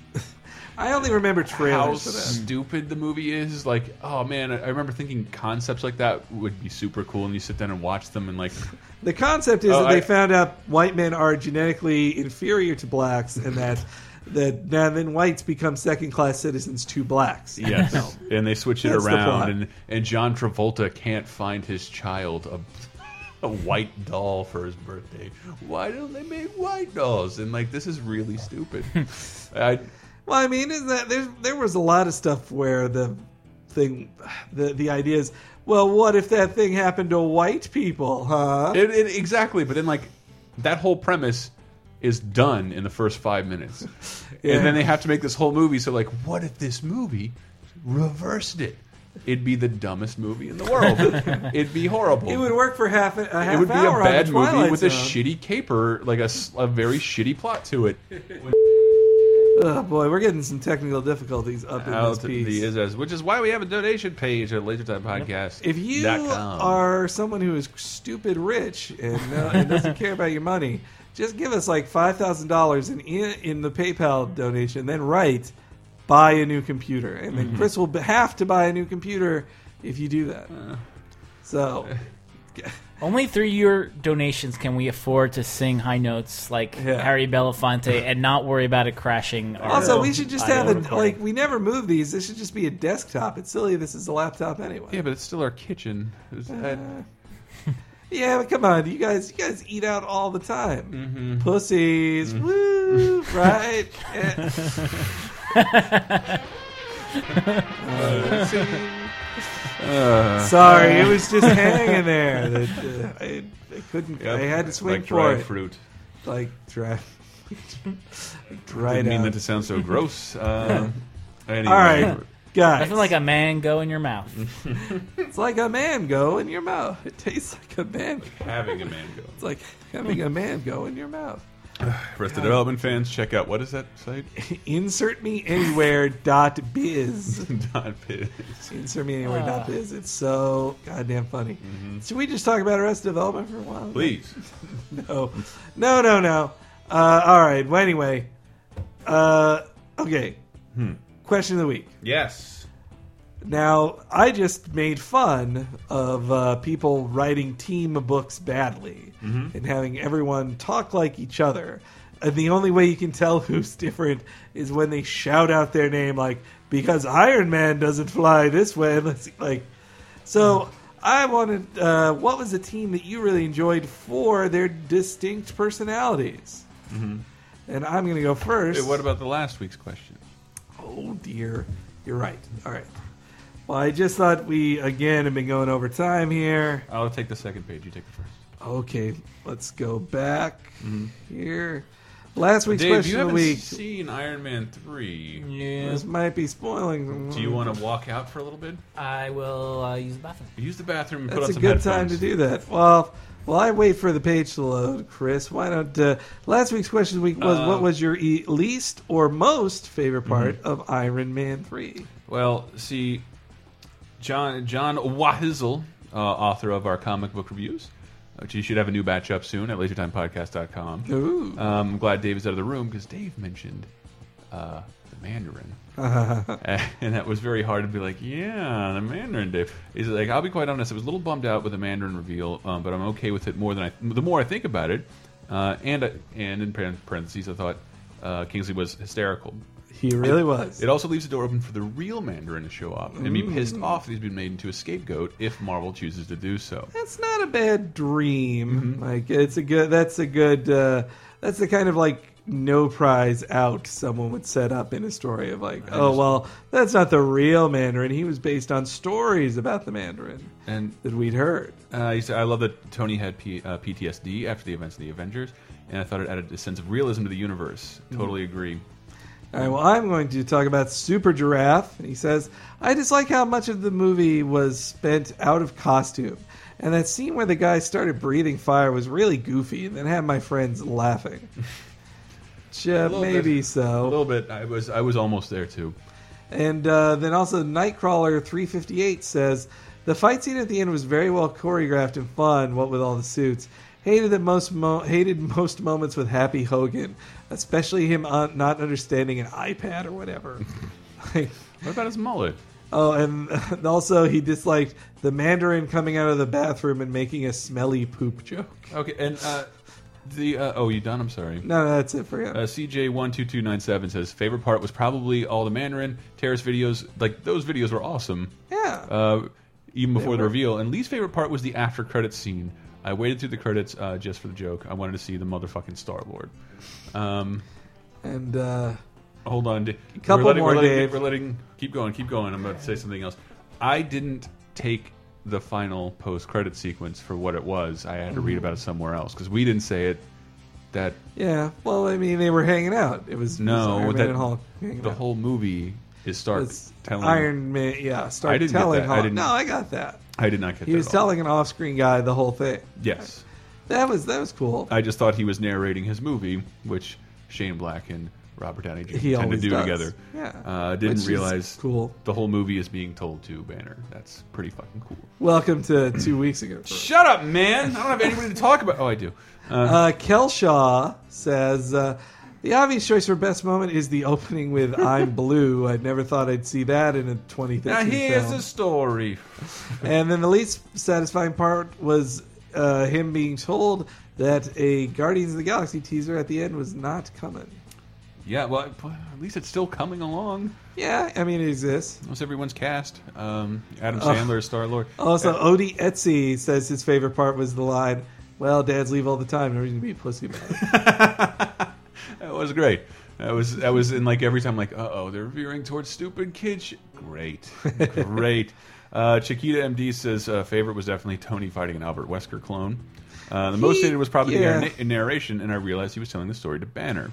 I only remember How trailers that. stupid the movie is! Like, oh man, I I remember thinking concepts like that would be super cool, and you sit down and watch them, and like, *laughs* The concept is Oh, that they found out white men are genetically inferior to blacks, and that *laughs* that now then whites become second class citizens to blacks. yes, *laughs* and they switch it That's around, and and John Travolta can't find his child a. A white doll for his birthday. Why don't they make white dolls? And like, this is really stupid. I, Well, I mean, is that there? There was a lot of stuff where the thing, the the idea is, well, what if that thing happened to white people, huh? It, it, exactly, but then like that whole premise is done in the first five minutes, Yeah. *laughs* and then they have to make this whole movie. So like, what if this movie reversed it? It'd be the dumbest movie in the world. *laughs* It'd be horrible. it would work for half a, a half It would be a bad movie with a shitty caper, like a, a very shitty plot to it. *laughs* Oh boy, we're getting some technical difficulties up in Out this piece. the is which is why we have a donation page at LaserTime Podcast. If you are someone who is stupid rich and, uh, and doesn't care about your money, just give us like five thousand dollars in in the PayPal donation, then write buy a new computer, and Mm-hmm. then Chris will have to buy a new computer if you do that. Uh. So, *laughs* Only through your donations can we afford to sing high notes like Yeah. Harry Belafonte *laughs* and not worry about it crashing. Our also we should just have a recording. like we never move these. This should just be a desktop. It's silly. This is a laptop anyway. yeah, but it's still our kitchen. It was- I- Yeah, but come on, you guys, you guys eat out all the time. Mm-hmm. Pussies, woo, *laughs* right? *laughs* Yeah. uh, Sorry, it was just *laughs* hanging there. That, uh, I, I couldn't. I had to swing like for dried it. fruit. Like dry, *laughs* dried Didn't mean that to sound so gross. Um, *laughs* anyway. All right, guys. I feel like a man go in your mouth. it's like a man go in your mouth. It tastes like a man. having a mango. It's like having a man go in your mouth. For the development fans, check out what is that site? *laughs* Insert me anywhere dot biz. *laughs* Dot biz. Insert me anywhere dot biz. It's so goddamn funny. Should we just talk about Arrested Development for a while? Please. *laughs* No, no, no, no. Uh, all right. Well, anyway. Uh, okay. Hmm. Question of the week. Yes. Now, I just made fun of uh, people writing team books badly and having everyone talk like each other. And the only way you can tell *laughs* who's different is when they shout out their name, like because Iron Man doesn't fly this way. And *laughs* let's see, like, so I wanted. Uh, what was a team that you really enjoyed for their distinct personalities? And I'm going to go first. Hey, what about the last week's question? Oh dear, you're right. All right. Well, I just thought we again have been going over time here. I'll take the second page. You take the first. Okay, let's go back here. Last week's Mm-hmm. Dave, question you of haven't the week. seen Iron Man three. Yeah. This might be spoiling. Do you want to walk out for a little bit? I will uh, use the bathroom. Use the bathroom and put That's on a some good time to do that. Well, while I wait for the page to load, Chris, why don't uh, last week's question of the week was Uh, what was your e- least or most favorite part Mm-hmm. of Iron Man three? Well, see, John John Wahizel, uh, author of our comic book reviews, which you should have a new batch up soon at lasertimepodcast.com. Ooh. Um, I'm glad Dave is out of the room because Dave mentioned uh, the Mandarin. *laughs* and that was very hard to be like, yeah, the Mandarin, Dave. He's like, I'll be quite honest, I was a little bummed out with the Mandarin reveal, um, but I'm okay with it more than I. The more I think about it, uh, and and in parentheses, I thought uh, Kingsley was hysterical. He really was. It also leaves the door open for the real Mandarin to show up and be pissed off that he's been made into a scapegoat if Marvel chooses to do so. That's not a bad dream. Mm-hmm. Like it's a good. That's a good. Uh, that's the kind of like no prize out someone would set up in a story of like, oh just- well, that's not the real Mandarin. He was based on stories about the Mandarin And that we'd heard. uh, he said, I love that Tony had P uh, PTSD after the events of the Avengers, and I thought it added a sense of realism to the universe. Totally agree. All right, well, I'm going to talk about Super Giraffe. He says, I dislike how much of the movie was spent out of costume. And that scene where the guy started breathing fire was really goofy and then had my friends laughing. *laughs* Yeah, maybe bit. so. A little bit. I was I was almost there too. And uh, then also Nightcrawler 358 says the fight scene at the end was very well choreographed and fun. What with all the suits, hated that most mo- hated *laughs* most moments with Happy Hogan, especially him un- not understanding an iPad or whatever. *laughs* like, What about his mullet? oh, and *laughs* also he disliked the Mandarin coming out of the bathroom and making a smelly poop joke. Okay, and uh, the uh, oh, you done? I'm sorry. No, no, that's it for him. Uh, CJ12297 says favorite part was probably all the Mandarin Terrace videos. Like those videos were awesome. yeah. uh, even before the reveal. And least favorite part was the after credit scene. I waited through the credits uh, just for the joke. I wanted to see the motherfucking Star Lord. Um, and uh, hold on, D- Couple we're letting, more, we're letting, Dave. We're letting keep going, keep going. I'm about to say something else. I didn't take the final post credit sequence for what it was. I had to Mm-hmm. read about it somewhere else because we didn't say it. That yeah, well, I mean, they were hanging out. It was, it was no, Iron Man that Hulk the out. whole movie is start It's telling. Iron Man, yeah. Start I didn't telling. I Hulk. didn't- No, I got that. I did not get He was telling an off-screen guy the whole thing. Yes. That was that was cool. I just thought he was narrating his movie, which Shane Black and Robert Downey Jr. He tend to do does. together. Yeah. Uh, didn't Which realize cool. the whole movie is being told to Banner. That's pretty fucking cool. Welcome to two weeks ago. Shut up, man! I don't have anybody to talk about. Oh, I do. Uh, Uh, Kelshaw says uh, the obvious choice for best moment is the opening with *laughs* "I'm Blue." I never thought I'd see that in a 2013 now here's film. the story. And then the least satisfying part was uh, him being told that a Guardians of the Galaxy teaser at the end was not coming. Yeah, well, at least it's still coming along. Yeah, I mean it exists. Almost everyone's cast. Um, Adam Oh. Sandler, Star Lord. Also, Odie Etsy says his favorite part was the line, "Well, dads leave all the time. No reason to be a pussy about it." *laughs* That was great. That was that was in like every time like uh oh they're veering towards stupid kids. Great, great. *laughs* Uh, Chiquita MD says uh, favorite was definitely Tony fighting an Albert Wesker clone. Uh, the most He- hated was probably yeah. the narration, and I realized he was telling the story to Banner.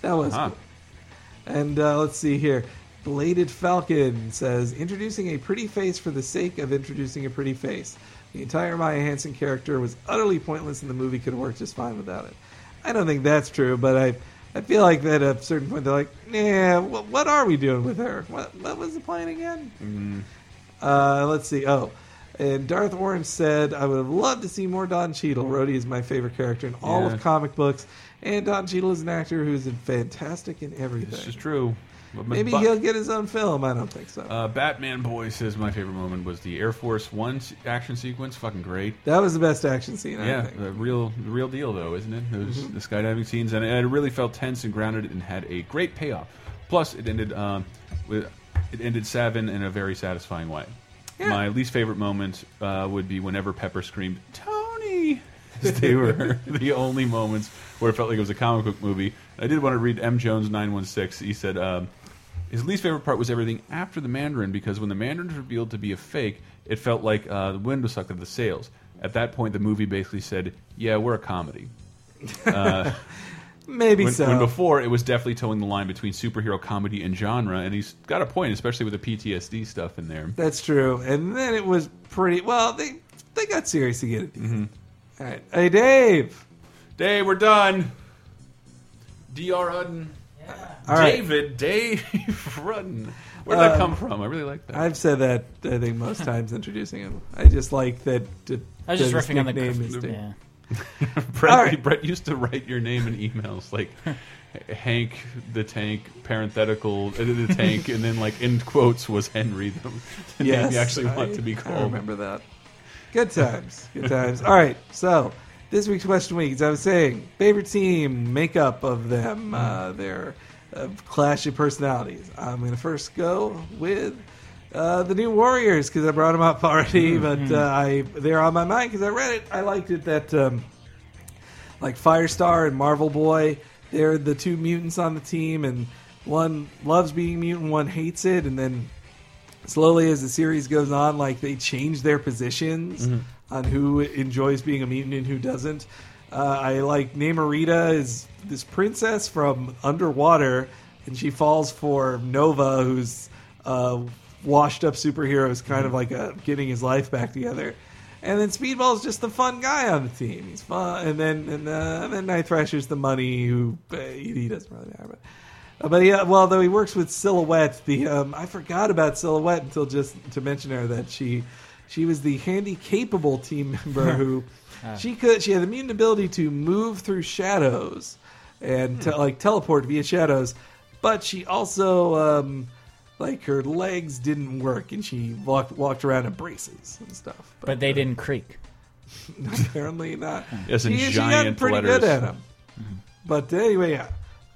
That was Huh. cool. And uh, let's see here. Bladed Falcon says, introducing a pretty face for the sake of introducing a pretty face. The entire Maya Hansen character was utterly pointless, and the movie could have worked just fine without it. I don't think that's true, but I, I feel like that at a certain point they're like, "Yeah, what, what are we doing with her? What, what was the plan again? Uh, let's see. Oh, and Darth Orange said, I would have loved to see more Don Cheadle. Rhodey is my favorite character in all Yeah. of comic books, and Don Cheadle is an actor who's fantastic in everything. This is true. Maybe he'll get his own film. I don't think so. Uh, Batman Boy says my favorite moment was the Air Force One action sequence. Fucking great. that was the best action scene. I Yeah, think. the real, the real deal though, isn't it? Those Mm-hmm. the skydiving scenes, and it really felt tense and grounded, and had a great payoff. Plus, it ended um, with it ended Savin in a very satisfying way. Yeah. My least favorite moment uh, would be whenever Pepper screamed "Tony." *laughs* they were *laughs* the only moments where it felt like it was a comic book movie. I did want to read M Jones nine one six. He said. Um, his least favorite part was everything after the Mandarin because when the Mandarin was revealed to be a fake, it felt like uh, the wind was sucked out of the sails. At that point, the movie basically said, "Yeah, we're a comedy." *laughs* Maybe When, so. when before, it was definitely towing the line between superhero comedy and genre, and he's got a point, especially with the PTSD stuff in there. That's true. And then it was pretty well. They they got serious again at the. Mm-hmm. All right, hey Dave. Dave, we're done. Dr. Hudden. All right, David, Dave *laughs* Rudden. Where did that Uh, come from? I really like that. I've said that I think most times introducing him. I just like that. that I was just that his riffing on the nickname is yeah. Dave. *laughs* Brett, All right. Brett used to write your name in emails like *laughs* Hank the Tank, parenthetical, uh, the tank, and then like in quotes was Henry, the, the name Yes, you actually want to be called. I called. remember that. Good times. Good times. All right. So this week's question week, as I was saying, favorite team, makeup of them, uh, their uh, clash of personalities. I'm going to first go with. Uh, the new Warriors because I brought them up already, but uh, I they're on my mind because I read it. I liked it that um, like Firestar and Marvel Boy, they're the two mutants on the team, and one loves being mutant, one hates it, and then slowly as the series goes on, like they change their positions on who enjoys being a mutant and who doesn't. Uh, I like Namorita is this princess from underwater, and she falls for Nova, who's uh, washed up superhero, is kind of like a, getting his life back together. And then Speedball's just the fun guy on the team. He's fun, and then and, uh, and then Night Thrasher's the money who uh, he doesn't really matter, but. Uh, but yeah, well, though he works with Silhouette, the um, I forgot about Silhouette until just to mention her that she she was the handy capable team member *laughs* who she could she had the mutant ability to move through shadows and to, like teleport via shadows, but she also um, like her legs didn't work and she walked walked around in braces and stuff. But they didn't creak. *laughs* apparently not. Yes, in she, she giant got pretty letters. good at them. But anyway, yeah.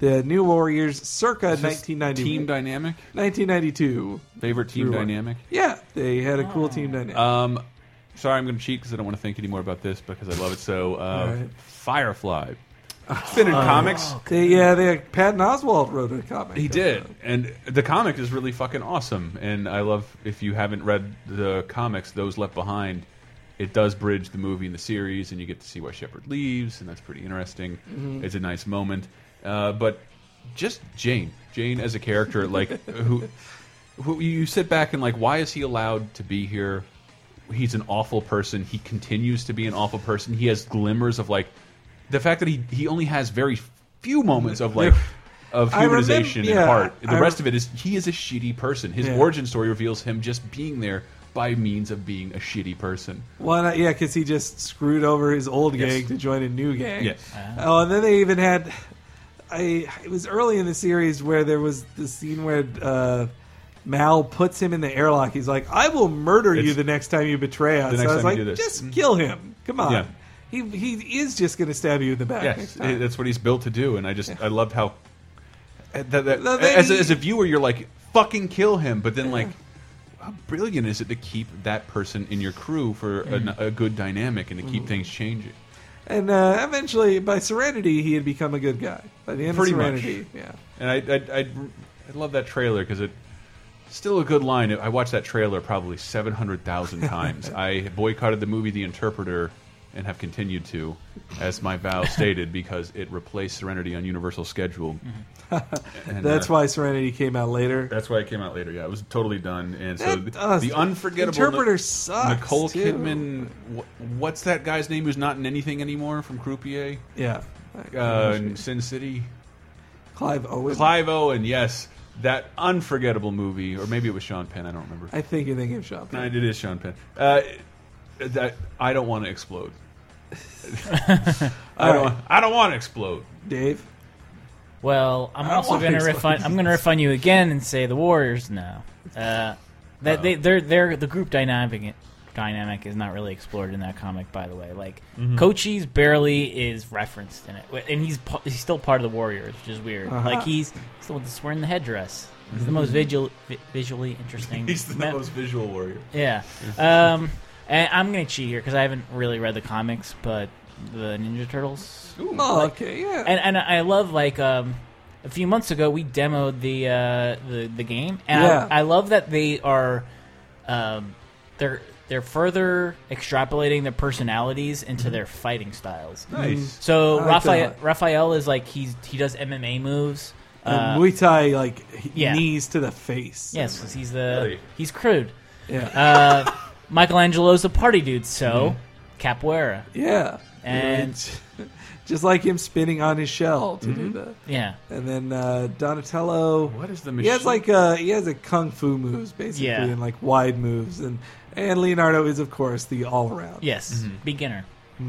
The New Warriors circa Is 1990, Team dynamic? 1992. Favorite team Through one. dynamic? Yeah, they had a cool team dynamic. Um, sorry, I'm going to cheat because I don't want to think anymore about this because I love it so. Uh, All right. Firefly. It's been in comics. they, yeah, they Patton Oswalt wrote a comic. He did, and the comic is really fucking awesome. And I love if you haven't read the comics, those left behind. It does bridge the movie and the series, and you get to see why Shepard leaves, and that's pretty interesting. It's a nice moment, uh, but just Jane, Jane as a character, like *laughs* who, who you sit back and like, why is he allowed to be here? He's an awful person. He continues to be an awful person. He has glimmers of like the fact that he he only has very few moments of like *laughs* of I remember- humanization and yeah, heart. The I rest of it is he is a shitty person. His Yeah. origin story reveals him just being there by means of being a shitty person. Why not? Yeah, because he just screwed over his old Yes. gang to join a new gang. Yes. Oh, and then they even had. I it was early in the series where there was the scene where uh, Mal puts him in the airlock. He's like, "I will murder you the next time you betray us." The next I was time like, you do this. "Just kill him! Come on." Yeah. He he is just going to stab you in the back. Yes, that's what he's built to do, and I just I loved how that, that, No, they- as, a, as a viewer you're like fucking kill him, but then like how brilliant is it to keep that person in your crew for a, a good dynamic and to Mm-hmm. keep things changing? And uh, eventually, by Serenity, he had become a good guy. By the end Pretty of much. Serenity, yeah. And I I, I, I love that trailer because it still a good line. I watched that trailer probably seven hundred thousand times. *laughs* I boycotted the movie The Interpreter and have continued to, as my vow stated, because it replaced Serenity on Universal schedule. *laughs* And, That's uh, why Serenity came out later. That's why it came out later. Yeah, it was totally done. And so That the, does- the unforgettable Interpreter sucks, Nicole too. Kidman. wh- What's that guy's name who's not in anything anymore from Croupier? Yeah. Uh, in Sin City. Clive Owen. Clive Owen. Yes, that unforgettable movie, or maybe it was Sean Penn. I don't remember. I think you're thinking of Sean Penn. No, it is Sean Penn. Uh, that I don't want to explode. *laughs* I don't. I don't want to explode. Dave? Well, I'm don't also want going to to riff on. I'm going to riff on you again and say the Warriors. No, uh, that they they're they're the group dynamic dynamic is not really explored in that comic. By the way, like Mm-hmm. Cochise barely is referenced in it, and he's pa- he's still part of the Warriors, which is weird. Uh-huh. Like he's he's the one that's wearing the headdress. He's the most visual, vi- visually interesting. *laughs* He's the me- most visual warrior. yeah. *laughs* Um, and I'm gonna cheat here because I haven't really read the comics, but the Ninja Turtles. Oh, okay, yeah. And and I love like um, a few months ago we demoed the uh, the the game, and Yeah. I, I love that they are um, they're they're further extrapolating their personalities into their fighting styles. Nice. So like Raphael. Raphael is like he's he does MMA moves. And Uh, Muay Thai like yeah. knees to the face. yes, 'cause he's the Really? he's crude. Yeah. Uh, *laughs* Michelangelo's a party dude, so capoeira. yeah. And- *laughs* just like him spinning on his shell to do that. Yeah, And then uh, Donatello. What is the He has machine? like uh he has a kung fu moves basically Yeah. and like wide moves and and Leonardo is of course the all around. yes, beginner. *laughs*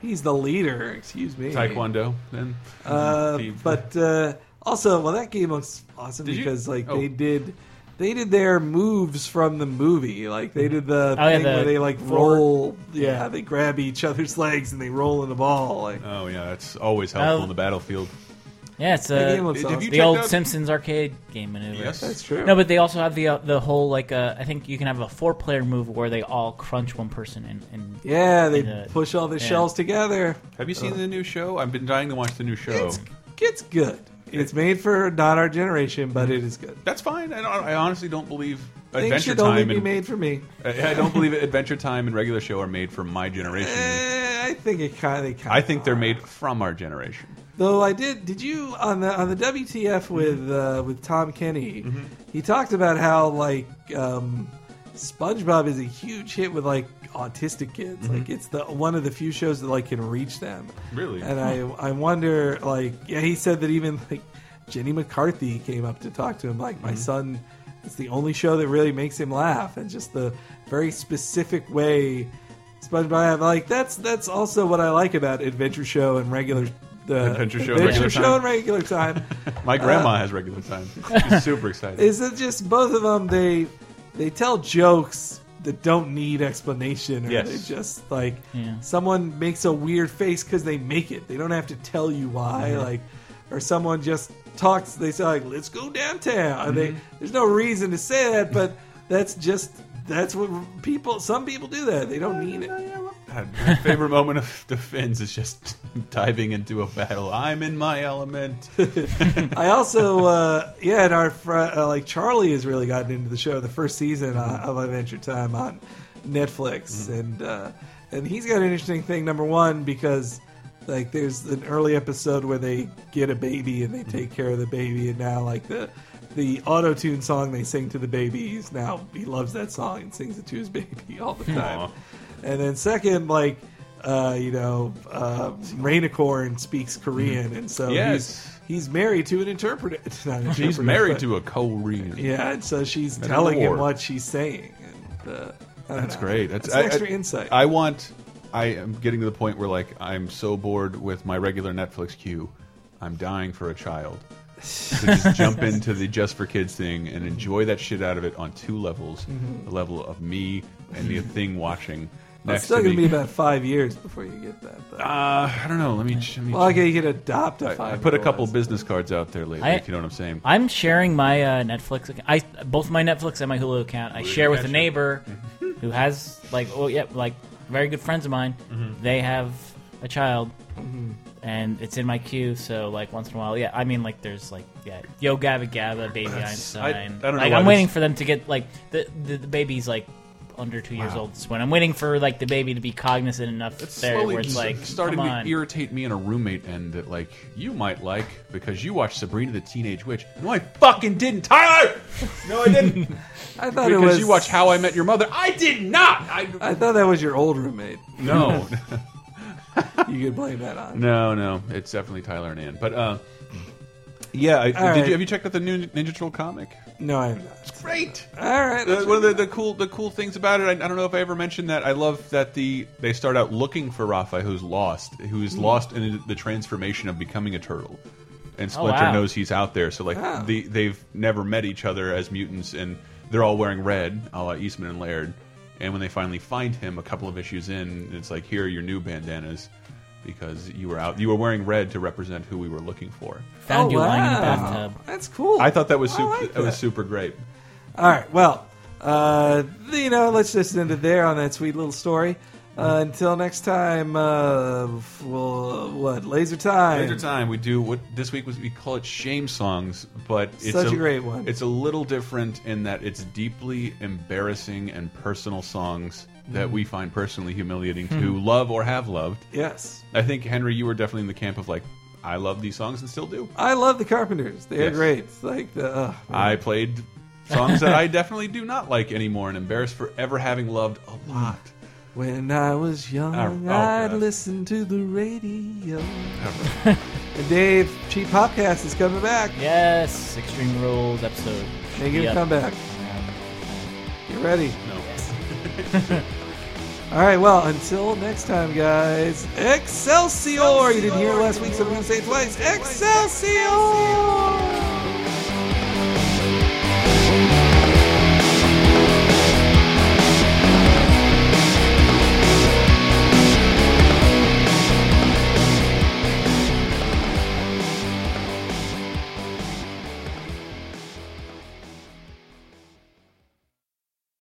He's the leader. Excuse me. Taekwondo. Then. Uh, *laughs* The- but uh, also, well, that game looks awesome Did you- because like oh. they did. They did their moves from the movie, like they did the Oh, yeah, thing the where they like forward- roll. Yeah, Yeah. they grab each other's legs and they roll in the ball. Like Oh yeah, that's always helpful Oh. in the battlefield. Yeah, it's that game uh, looks Have awesome. you the checked old out- Simpsons arcade game maneuver. Yes. That's true. No, but they also have the uh, the whole like uh, I think you can have a four player move where they all crunch one person and, and yeah, they Yeah. push all the Yeah. shells together. Have you seen the new show? I've been dying to watch the new show. It's it's good. It's made for not our generation, but it is good. That's fine. I, don't, I honestly don't believe Things Adventure should only Time be and made for me. *laughs* I I don't believe Adventure Time and regular show are made for my generation. Eh, I think it kind of. I think they're made from our generation. Though I did, did you on the on the WTF with uh, with Tom Kenny? Mm-hmm. He talked about how like um, SpongeBob is a huge hit with like autistic kids. Like it's the one of the few shows that like can reach them. Mm-hmm. Really? And I I wonder like yeah he said that even like Jenny McCarthy came up to talk to him like Mm-hmm. my son. It's the only show that really makes him laugh, and just the very specific way SpongeBob. Like that's that's also what I like about Adventure Show and regular the Adventure Show Adventure Regular Show Time. and regular time. *laughs* My grandma has regular time. She's super excited. *laughs* is it just both of them? They they tell jokes that don't need explanation, or Yes. they just like Yeah. someone makes a weird face because they make it. They don't have to tell you why. Mm-hmm. Like, or someone just talks. They say like, "Let's go downtown." And Mm-hmm. They there's no reason to say that, but that's just that's what people. Some people do that. They don't mean it. God, my favorite moment of the Finns is just *laughs* diving into a battle. I'm in my element. *laughs* I also, uh, yeah, and our fr- uh, like Charlie has really gotten into the show. The first season uh, of Adventure Time on Netflix, and uh, and he's got an interesting thing. Number one, because like there's an early episode where they get a baby and they take care of the baby, and now like the the auto tune song they sing to the babies now he loves that song and sings it to his baby *laughs* all the time. Aw. And then second, like. Uh, you know, uh, Rainicorn speaks Korean, and so Yes. he's he's married to an interpreter. *laughs* An She's interpreter, married but- to a Korean. yeah, and so she's That's telling him what she's saying. And, uh, That's know. great. That's It's I- extra I- insight. I want. I am getting to the point where like I'm so bored with my regular Netflix queue. I'm dying for a child. to just *laughs* jump into the just for kids thing and enjoy that shit out of it on two levels: the level of me and the thing watching it's next still to going to me. be about five years before you get that. Though. uh, I don't know. Let me. Let me well, okay, you can adopt a I, five. I put a couple business cards out there lately, I- if you know what I'm saying. I'm sharing my uh, Netflix. Account. I both my Netflix and my Hulu account. I share with a neighbor *laughs* who has like oh yeah like very good friends of mine. Mm-hmm. They have a child, and it's in my queue. So like once in a while, yeah. I mean like there's like yeah, Yo Gabba Gabba, Baby That's- Einstein. I- I don't know like why I'm this- waiting for them to get like the the, the baby's like under two years Wow. old. at this point. I'm waiting for like the baby to be cognizant enough It's there slowly where it's like starting come to on. irritate me and a roommate end that like you might like because you watched Sabrina the Teenage Witch. No, I fucking didn't, Tyler. *laughs* No, I didn't. I thought it because was you watch How I Met Your Mother. I did not. I, I thought that was your old roommate. no, *laughs* *laughs* You could blame that on. no, no. It's definitely Tyler and Ann. But uh, yeah. I, did right. you have you checked out the new Ninja Turtle comic? No, I'm not. It's Great. All right. Uh, one of the, the cool the cool things about it, I, I don't know if I ever mentioned that. I love that the they start out looking for Raphael, who's lost, who's Hmm. lost in the transformation of becoming a turtle, and Splinter wow. knows he's out there. So like Wow. the, they've never met each other as mutants, and they're all wearing red, a la Eastman and Laird. And when they finally find him, a couple of issues in, it's like here are your new bandanas. Because you were out, you were wearing red to represent who we were looking for. Found oh, you lying in a wow. bathtub. That's cool. I thought that was I super. like that was super great. All right. Well, uh, you know, let's just end it there on that sweet little story. Uh, until next time, uh, we'll, what? Laser time. Laser time. We do what this week was. We call it shame songs, but it's Such a great one. It's a little different in that it's deeply embarrassing and personal songs that we find personally humiliating to love or have loved. Yes. I think Henry, you were definitely in the camp of like, I love these songs and still do. I love the Carpenters. They're Yes. great. It's like the. Uh, I played songs that I definitely do not like anymore and embarrassed for ever having loved a lot. when I was young, Oh, oh, I'd God. listen to the radio. *laughs* and Dave, Cheap Popcast is coming back. Yes, Extreme Rules episode. Make it Yep. come back. Get ready. No. *laughs* All right, well, until next time, guys. Excelsior! You didn't hear last week, so I'm going to say it twice. Excelsior!